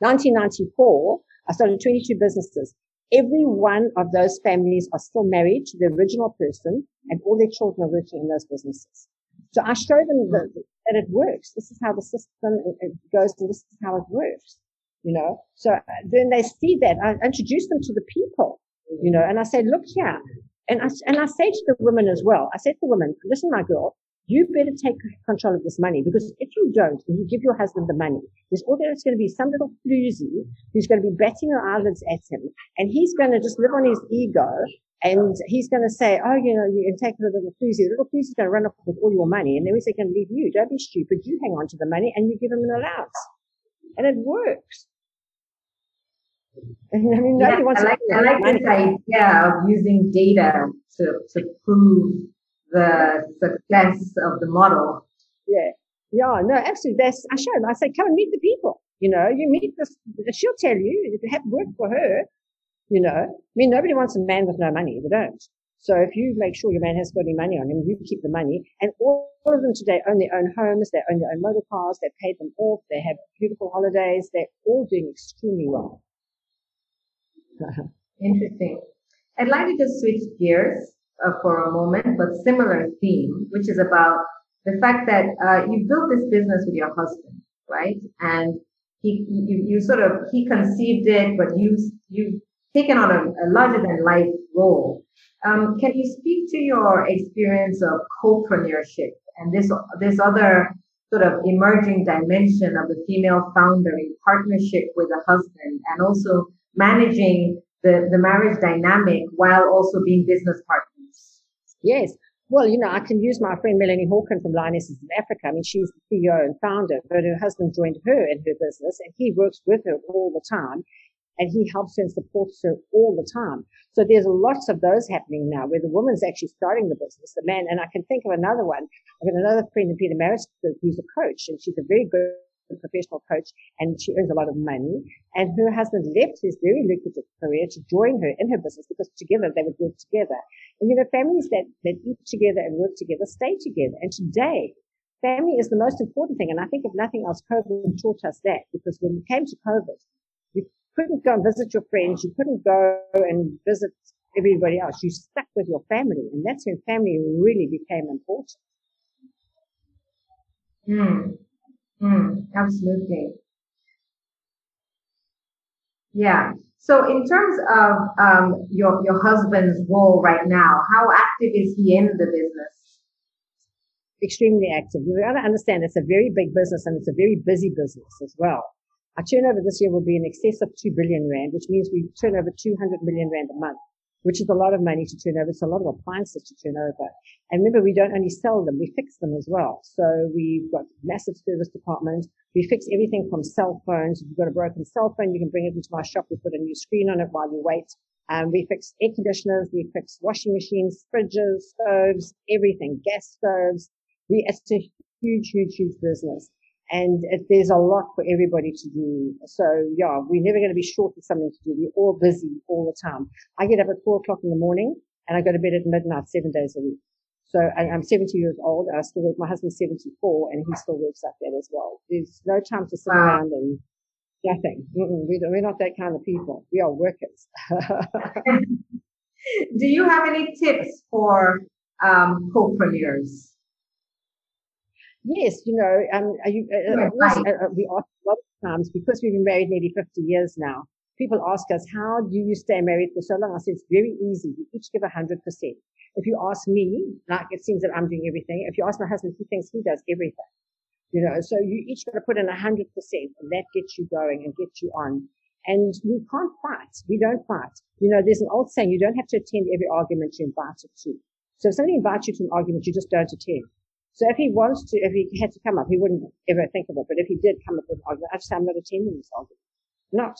1994, I started 22 businesses. Every one of those families are still married to the original person and all their children are working in those businesses. So I show them that, that it works. This is how the system goes and this is how it works, you know. So uh, then they see that I introduce them to the people, you know, and I say, look here, and I, and I say to the women as well, I said to the women, listen, my girl, you better take control of this money because if you don't, and you give your husband the money, there's always going to be some little floozy who's going to be batting her eyelids at him and he's going to just live on his ego and he's going to say, oh, you know, you can take the little floozy. The little floozy's going to run off with all your money and then he's going to leave you. Don't be stupid. You hang on to the money and you give him an allowance. And it works. I mean, yeah, I like, I like this idea of using data to, to prove the success of the model. Yeah. Yeah, no, absolutely. That's, I show them. I say, come and meet the people. You know, you meet this, she'll tell you if it worked for her. You know, I mean, nobody wants a man with no money. They don't. So if you make sure your man has got any money on him, you keep the money. And all, all of them today own their own homes. They own their own motor cars. They paid them off. They have beautiful holidays. They're all doing extremely well. [laughs] Interesting. I'd like to just switch gears uh, for a moment, but similar theme, which is about the fact that uh, you built this business with your husband, right? And he, you, you sort of, he conceived it, but you, you've taken on a, a larger than life role. Um, can you speak to your experience of co-preneurship and this, this other sort of emerging dimension of the female founder in partnership with a husband and also managing the, the marriage dynamic while also being business partners. Yes. Well, you know, I can use my friend Melanie Hawken from Lionesses of Africa. I mean, she's the CEO and founder, but her husband joined her in her business and he works with her all the time and he helps her and supports her all the time. So there's lots of those happening now where the woman's actually starting the business, the man, and I can think of another one. I've got another friend, Peter Maris, who's a coach and she's a very good a professional coach and she earns a lot of money. And her husband left his very lucrative career to join her in her business because together they would work together. And you know, families that, that eat together and work together stay together. And today, family is the most important thing. And I think if nothing else, COVID taught us that because when we came to COVID, you couldn't go and visit your friends. You couldn't go and visit everybody else. You stuck with your family. And that's when family really became important. Hmm. Mm, absolutely. Yeah. So in terms of um, your your husband's role right now, how active is he in the business? Extremely active. We got to understand it's a very big business and it's a very busy business as well. Our turnover this year will be in excess of two billion rand, which means we turn over 200 million rand a month. Which is a lot of money to turn over. It's a lot of appliances to turn over. And remember, we don't only sell them, we fix them as well. So we've got massive service department. We fix everything from cell phones. If you've got a broken cell phone, you can bring it into my shop. We put a new screen on it while you wait. Um, we fix air conditioners. We fix washing machines, fridges, stoves, everything, gas stoves. We, it's a huge, huge, huge business. And it, there's a lot for everybody to do. So yeah, we're never going to be short of something to do. We're all busy all the time. I get up at four o'clock in the morning and I go to bed at midnight seven days a week. So I, I'm 70 years old. I still work. My husband's 74 and he still works like that as well. There's no time to sit wow. around and nothing. We, we're not that kind of people. We are workers. [laughs] do you have any tips for um, co-preneurs? Yes, you know, um, you, uh, uh, uh, we ask a lot of times because we've been married nearly 50 years now. People ask us, how do you stay married for so long? I said, it's very easy. We each give 100%. If you ask me, like it seems that I'm doing everything. If you ask my husband, he thinks he does everything. You know, so you each got to put in 100% and that gets you going and gets you on. And we can't fight. We don't fight. You know, there's an old saying, you don't have to attend every argument you're invited to. So if somebody invites you to an argument, you just don't attend. So if he wants to, if he had to come up, he wouldn't ever think of it. But if he did come up with an argument, I'd say I'm not attending this argument. Not.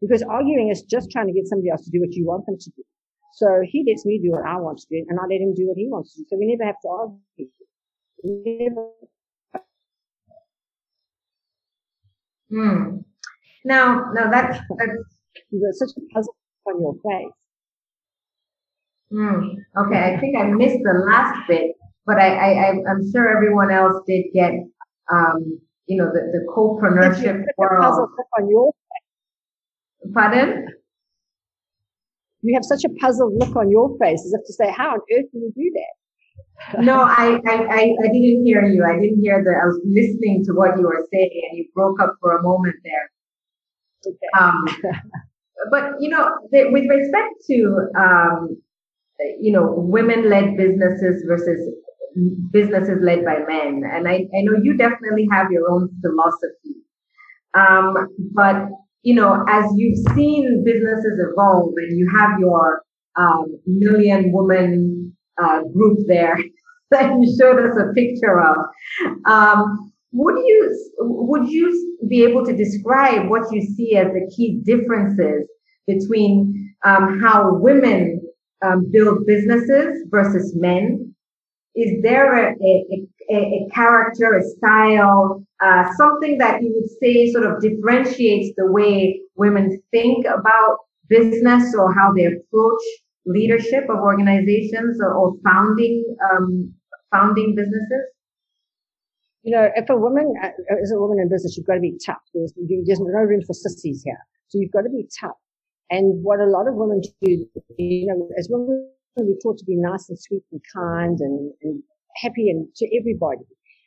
Because arguing is just trying to get somebody else to do what you want them to do. So he lets me do what I want to do and I let him do what he wants to do. So we never have to argue. Never. Hmm. Now, now that's, that's, you got such a puzzle on your face. Hmm. Okay. I think I missed the last bit but I, I, I'm sure everyone else did get, um, you know, the, the co-preneurship world. Pardon? You have such a puzzled look on your face as if to say, how on earth do you do that? [laughs] no, I, I, I, I didn't hear you. I didn't hear that. I was listening to what you were saying and you broke up for a moment there. Okay. Um, [laughs] but you know, the, with respect to, um, you know, women-led businesses versus businesses led by men. And I, I know you definitely have your own philosophy. Um, but, you know, as you've seen businesses evolve and you have your um, million woman uh, group there [laughs] that you showed us a picture of, um, would you would you be able to describe what you see as the key differences between um, how women um, build businesses versus men is there a, a, a, character, a style, uh, something that you would say sort of differentiates the way women think about business or how they approach leadership of organizations or, or founding um, founding businesses? You know, if a woman uh, is a woman in business, you've got to be tough. There's, there's no room for sissies here, so you've got to be tough. And what a lot of women do, you know, as women we're taught to be nice and sweet and kind and, and happy and to everybody.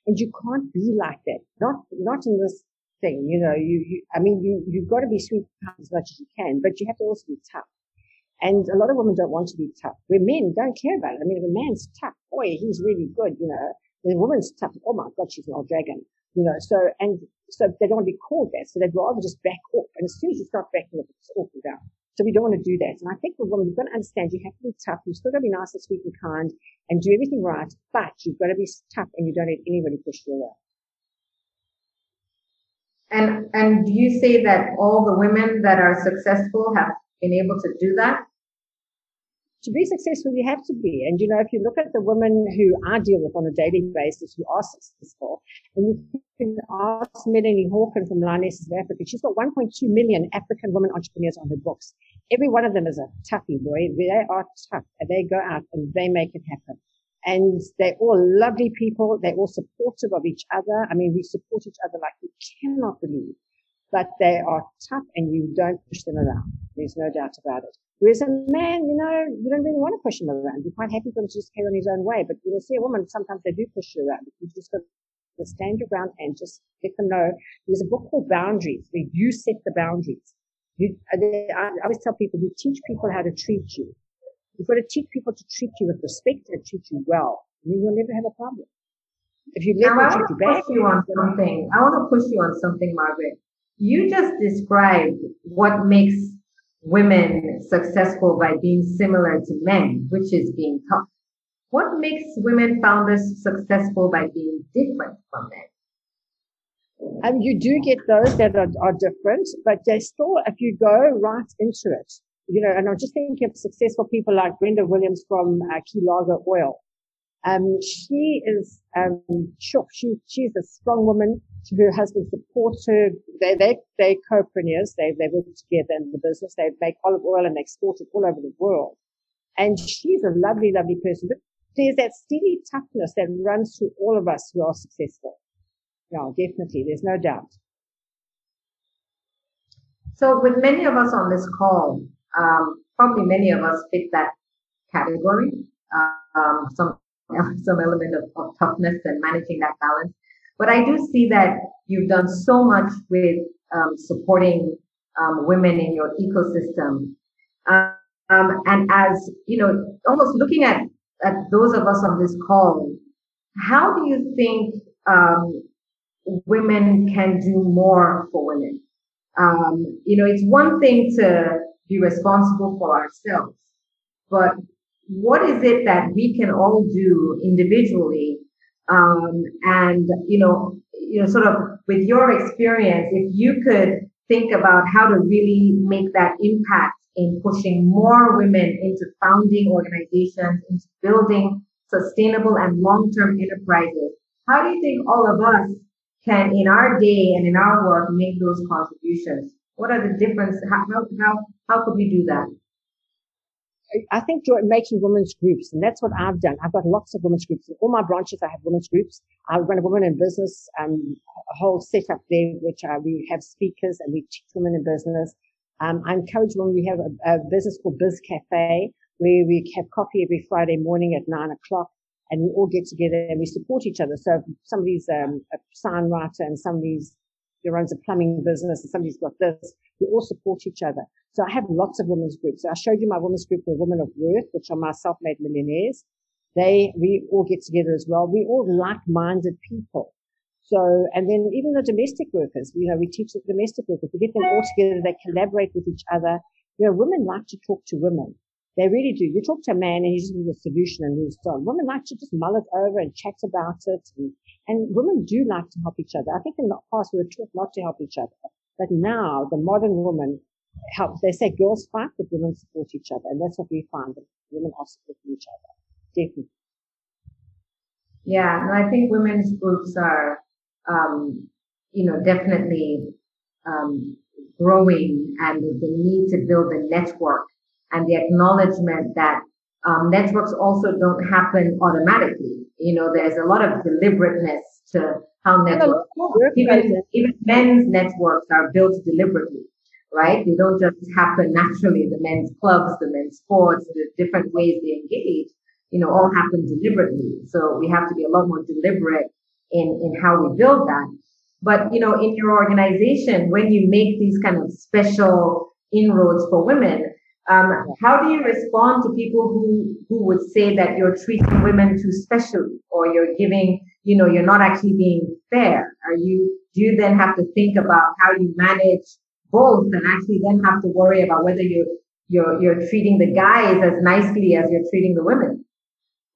And you can't be like that. Not, not in this thing. You know, you, you I mean, you, you've got to be sweet as much as you can, but you have to also be tough. And a lot of women don't want to be tough. Where men don't care about it. I mean, if a man's tough, boy, he's really good, you know. a woman's tough. Oh my God, she's an old dragon. You know, so, and so they don't want to be called that. So they'd rather just back off. And as soon as you start backing off, it's all down. So we don't want to do that. And I think women, you've got to understand you have to be tough. You've still got to be nice and sweet and kind and do everything right, but you've got to be tough and you don't let anybody push you around. And and do you say that all the women that are successful have been able to do that? To be successful, you have to be. And you know, if you look at the women who I deal with on a daily basis who are successful, and you can ask Melanie Hawken from Lionesses of Africa, she's got 1.2 million African women entrepreneurs on her books. Every one of them is a toughie boy. They are tough and they go out and they make it happen. And they're all lovely people. They're all supportive of each other. I mean, we support each other like you cannot believe, but they are tough and you don't push them around. There's no doubt about it. Whereas a man, you know, you don't really want to push him around. You're quite happy for him to just carry on his own way. But you see a woman, sometimes they do push you around. You just got to stand your ground and just let them know. There's a book called Boundaries where you set the boundaries. You, uh, I always tell people, you teach people how to treat you. You've got to teach people to treat you with respect and treat you well. And you'll never have a problem. If you let them treat you bad, you on something. I want to push you on something, Margaret. You just described what makes women successful by being similar to men, which is being tough. What makes women founders successful by being different from men? And um, you do get those that are, are different, but they still, if you go right into it, you know, and I'm just thinking of successful people like Brenda Williams from uh, Key Largo Oil. Um, she is, um, she, she's a strong woman. Her husband supports her. They, they, they co-preneurs. They, they work together in the business. They make olive oil and export it all over the world. And she's a lovely, lovely person. But there's that steely toughness that runs through all of us who are successful. Yeah, definitely. There's no doubt. So with many of us on this call, um, probably many of us fit that category. Um, some [laughs] some element of, of, toughness and managing that balance. But I do see that you've done so much with um, supporting um, women in your ecosystem. Um, and as you know, almost looking at at those of us on this call, how do you think um, women can do more for women? Um, you know, it's one thing to be responsible for ourselves, but what is it that we can all do individually? Um, and you know, you know, sort of with your experience, if you could think about how to really make that impact in pushing more women into founding organizations, into building sustainable and long-term enterprises. How do you think all of us can, in our day and in our work, make those contributions? What are the difference? How, how, how, how could we do that? I think making women's groups, and that's what I've done. I've got lots of women's groups. In all my branches, I have women's groups. I run a women in business, um, a whole setup there, which uh, we have speakers and we teach women in business. Um, I encourage when we have a, a, business called Biz Cafe, where we have coffee every Friday morning at nine o'clock, and we all get together and we support each other. So somebody's um, a sign writer and somebody's runs a plumbing business and somebody's got this, we all support each other. So I have lots of women's groups. So I showed you my women's group, the Women of Worth, which are my self-made millionaires. They, we all get together as well. We all like-minded people. So, and then even the domestic workers, you know, we teach the domestic workers, we get them all together, they collaborate with each other. You know, women like to talk to women. They really do. You talk to a man and he just gives a solution and moves on. Women like to just mull it over and chat about it. And, and women do like to help each other. I think in the past we were taught not to help each other. But now the modern woman helps. They say girls fight, but women support each other. And that's what we find. That women are supporting each other. Definitely. Yeah, no, I think women's groups are um, you know, definitely um, growing and the need to build a network and the acknowledgement that um, networks also don't happen automatically. You know, there's a lot of deliberateness to how networks, even, even men's networks are built deliberately, right? They don't just happen naturally. The men's clubs, the men's sports, the different ways they engage, you know, all happen deliberately. So we have to be a lot more deliberate in, in how we build that. But, you know, in your organization, when you make these kind of special inroads for women, um, how do you respond to people who, who would say that you're treating women too special or you're giving, you know, you're not actually being fair? Are you, do you then have to think about how you manage both and actually then have to worry about whether you're you're, you're treating the guys as nicely as you're treating the women?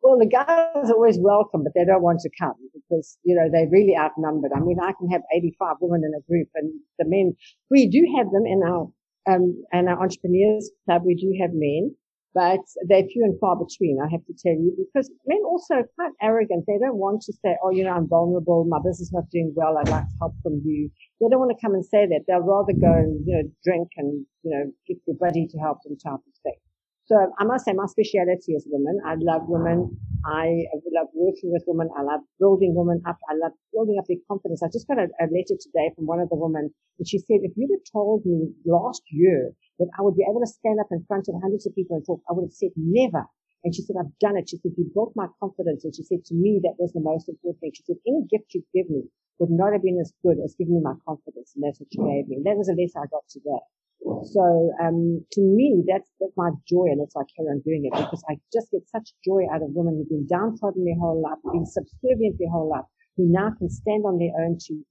Well, the guys are always welcome, but they don't want to come because, you know, they're really outnumbered. I mean, I can have 85 women in a group and the men, we do have them in our, um, and our entrepreneurs club, we do have men, but they're few and far between, I have to tell you, because men also are quite arrogant. They don't want to say, oh, you know, I'm vulnerable. My business is not doing well. I'd like help from you. They don't want to come and say that. They'll rather go and, you know, drink and, you know, get your buddy to help them type of thing. So I must say my speciality is women. I love women. I love working with women. I love building women up. I love building up their confidence. I just got a, a letter today from one of the women and she said, if you'd have told me last year that I would be able to stand up in front of hundreds of people and talk, I would have said never. And she said, I've done it. She said, you built my confidence. And she said, to me, that was the most important thing. She said, any gift you give me would not have been as good as giving me my confidence. And that's what she gave me. And that was a letter I got today. So um, to me, that's that's my joy, and that's why I carry on doing it because I just get such joy out of women who've been downtrodden their whole life, been subservient their whole life, who now can stand on their own two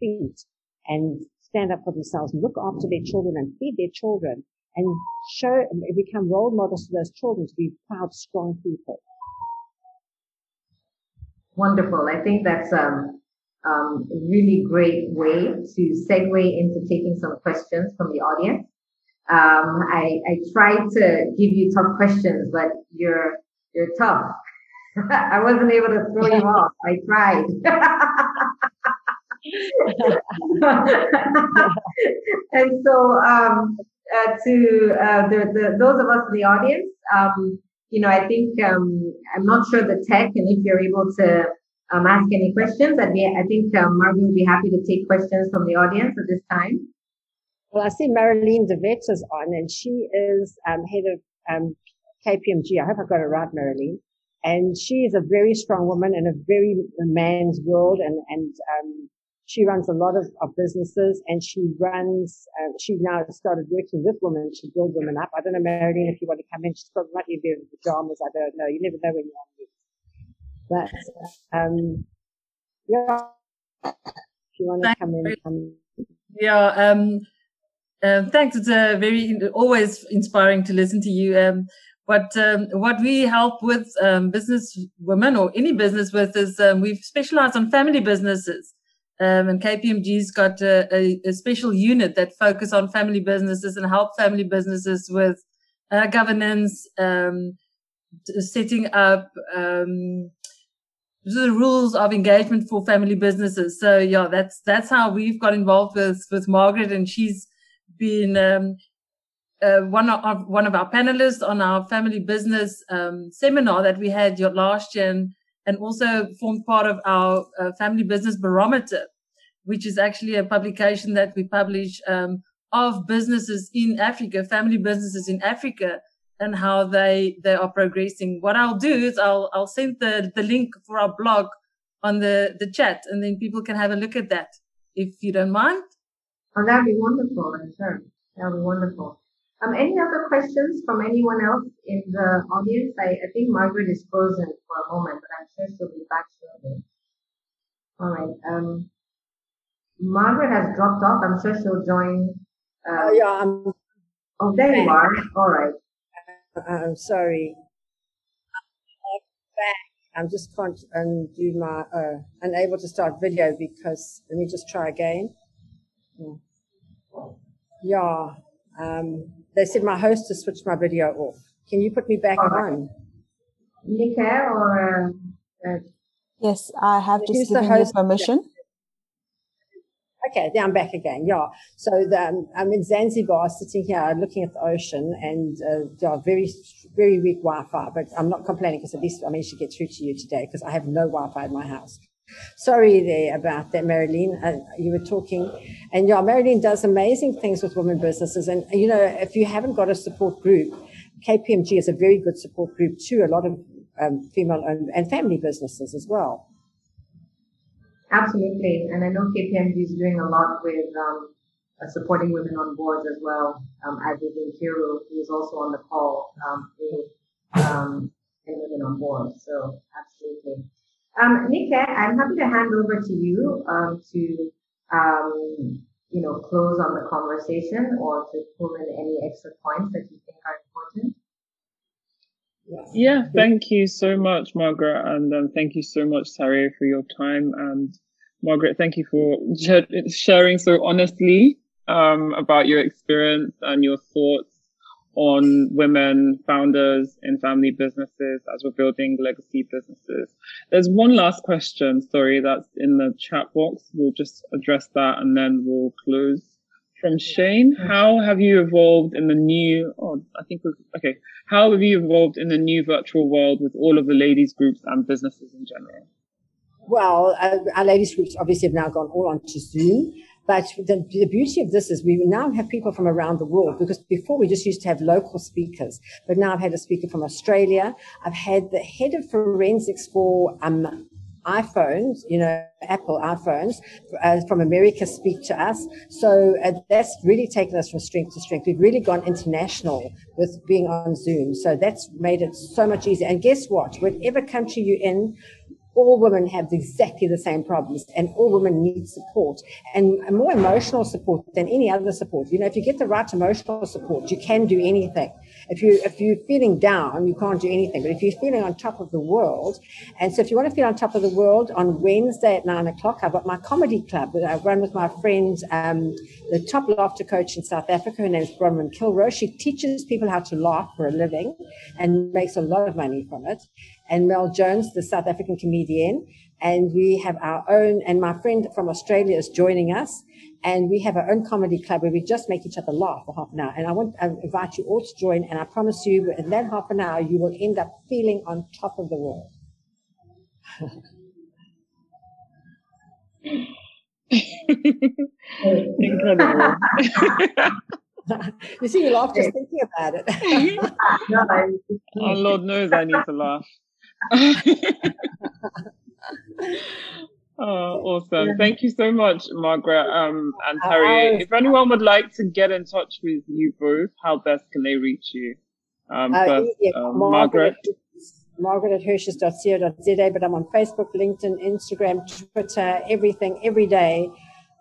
feet and stand up for themselves, look after their children, and feed their children, and show, and become role models for those children to be proud, strong people. Wonderful. I think that's um, um, really great way to segue into taking some questions from the audience. Um, I, I tried to give you tough questions, but you're you're tough. [laughs] I wasn't able to throw you off. I tried. [laughs] and so, um, uh, to uh, the, the, those of us in the audience, um, you know, I think um, I'm not sure the tech, and if you're able to um, ask any questions, I'd I think um, Marvin will be happy to take questions from the audience at this time. Well, I see Marilyn DeVette is on, and she is um, head of um, KPMG. I hope I got it right, Marilyn. And she is a very strong woman in a very man's world, and and um, she runs a lot of, of businesses, and she runs. Uh, she now started working with women to build women up. I don't know, Marilyn, if you want to come in, she's probably might be in pajamas. I don't know. You never know when you're on But um, yeah, if you want to come in, come. Yeah. Um, um, thanks. It's uh, very always inspiring to listen to you. Um, but um, what we help with um, business women or any business with is um, we've specialized on family businesses. Um, and KPMG's got a, a, a, special unit that focus on family businesses and help family businesses with uh, governance, um, setting up the rules of engagement for family businesses. So yeah, that's that's how we've got involved with with Margaret, and she's been um, uh, one of one of our panelists on our family business um, seminar that we had last year, and, and also formed part of our uh, family business barometer, which is actually a publication that we publish um, of businesses in Africa, family businesses in Africa, and how they they are progressing. What I'll do is I'll I'll send the the link for our blog on the the chat, and then people can have a look at that if you don't mind. Oh, that'd be wonderful, I'm sure. That'd be wonderful. Um, any other questions from anyone else in the audience? I, I think Margaret is frozen for a moment, but I'm sure she'll be back shortly. All right. Um, Margaret has dropped off. I'm sure she'll join. Uh, oh, yeah. I'm, oh, there you are. All right. Uh, I'm sorry. I'm back. I'm just can't undo my, uh, unable to start video because, let me just try again. Yeah. Um, they said my host has switched my video off. Can you put me back on? Nika or? Uh, uh, yes, I have just given you permission. Okay, now I'm back again. Yeah. So the, um, I'm in Zanzibar, sitting here looking at the ocean, and uh, yeah, very, very weak Wi-Fi. But I'm not complaining because at least I managed to get through to you today because I have no Wi-Fi in my house. Sorry there about that, Marilyn. Uh, you were talking, and yeah, Marilyn does amazing things with women businesses. And you know, if you haven't got a support group, KPMG is a very good support group to a lot of um, female and family businesses as well. Absolutely, and I know KPMG is doing a lot with um, uh, supporting women on boards as well. Um, as is Nkiru, who is also on the call um, with um, women on board. So absolutely. Um, Nika, I'm happy to hand over to you um, to, um, you know, close on the conversation or to pull in any extra points that you think are. Yeah, thank you so much, Margaret, and um, thank you so much, Sari, for your time. And Margaret, thank you for sharing so honestly um, about your experience and your thoughts on women founders in family businesses as we're building legacy businesses. There's one last question, sorry, that's in the chat box. We'll just address that and then we'll close. From Shane, how have you evolved in the new, oh, I think, okay. How have you evolved in the new virtual world with all of the ladies groups and businesses in general? Well, uh, our ladies groups obviously have now gone all onto Zoom. But the, the beauty of this is we now have people from around the world because before we just used to have local speakers, but now I've had a speaker from Australia. I've had the head of forensics for um, iPhones, you know, Apple iPhones uh, from America speak to us. So uh, that's really taken us from strength to strength. We've really gone international with being on Zoom. So that's made it so much easier. And guess what? Whatever country you're in, all women have exactly the same problems and all women need support and more emotional support than any other support. You know, if you get the right emotional support, you can do anything. If you if you're feeling down, you can't do anything. But if you're feeling on top of the world, and so if you want to feel on top of the world, on Wednesday at nine o'clock, I've got my comedy club that I run with my friend, um, the top laughter coach in South Africa. Her name is Bronwyn Kilroy. She teaches people how to laugh for a living and makes a lot of money from it. And Mel Jones, the South African comedian, and we have our own. And my friend from Australia is joining us and we have our own comedy club where we just make each other laugh for half an hour. And I want to invite you all to join. And I promise you, in that half an hour, you will end up feeling on top of the world. Incredible. [laughs] you see, you laugh just thinking about it. [laughs] oh, Lord knows I need to laugh. [laughs] Oh, awesome. Thank you so much, Margaret um, and Tariye. if anyone would like to get in touch with you both, how best can they reach you? Um, uh, first, yeah, um, Margaret. Margaret at hirsch's.co.za, but I'm on Facebook, LinkedIn, Instagram, Twitter, everything, every day.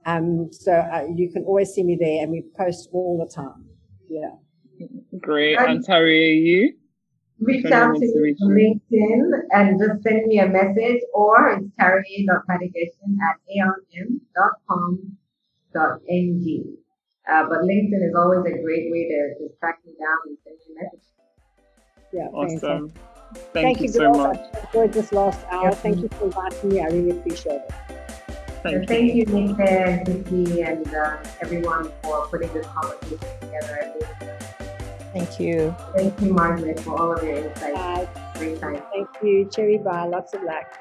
Um, so uh, you can always see me there and we post all the time. Yeah. Great. And Tariye, you? Reach out to me on LinkedIn and just send me a message or it's tariye.gbadegesin at aonm.com.ng. Uh, but LinkedIn is always a great way to just track me down and send me a message. Yeah, awesome. Thank, Thank, you, you so much. I enjoyed this last hour. Thank you for inviting me. I really appreciate it. Thank, thank you, Nick and Vicky, and uh, everyone for putting this conversation together. Thank you. Thank you, Margaret, for all of your insights. Great time. Thank you. Cherry Bar. Lots of luck.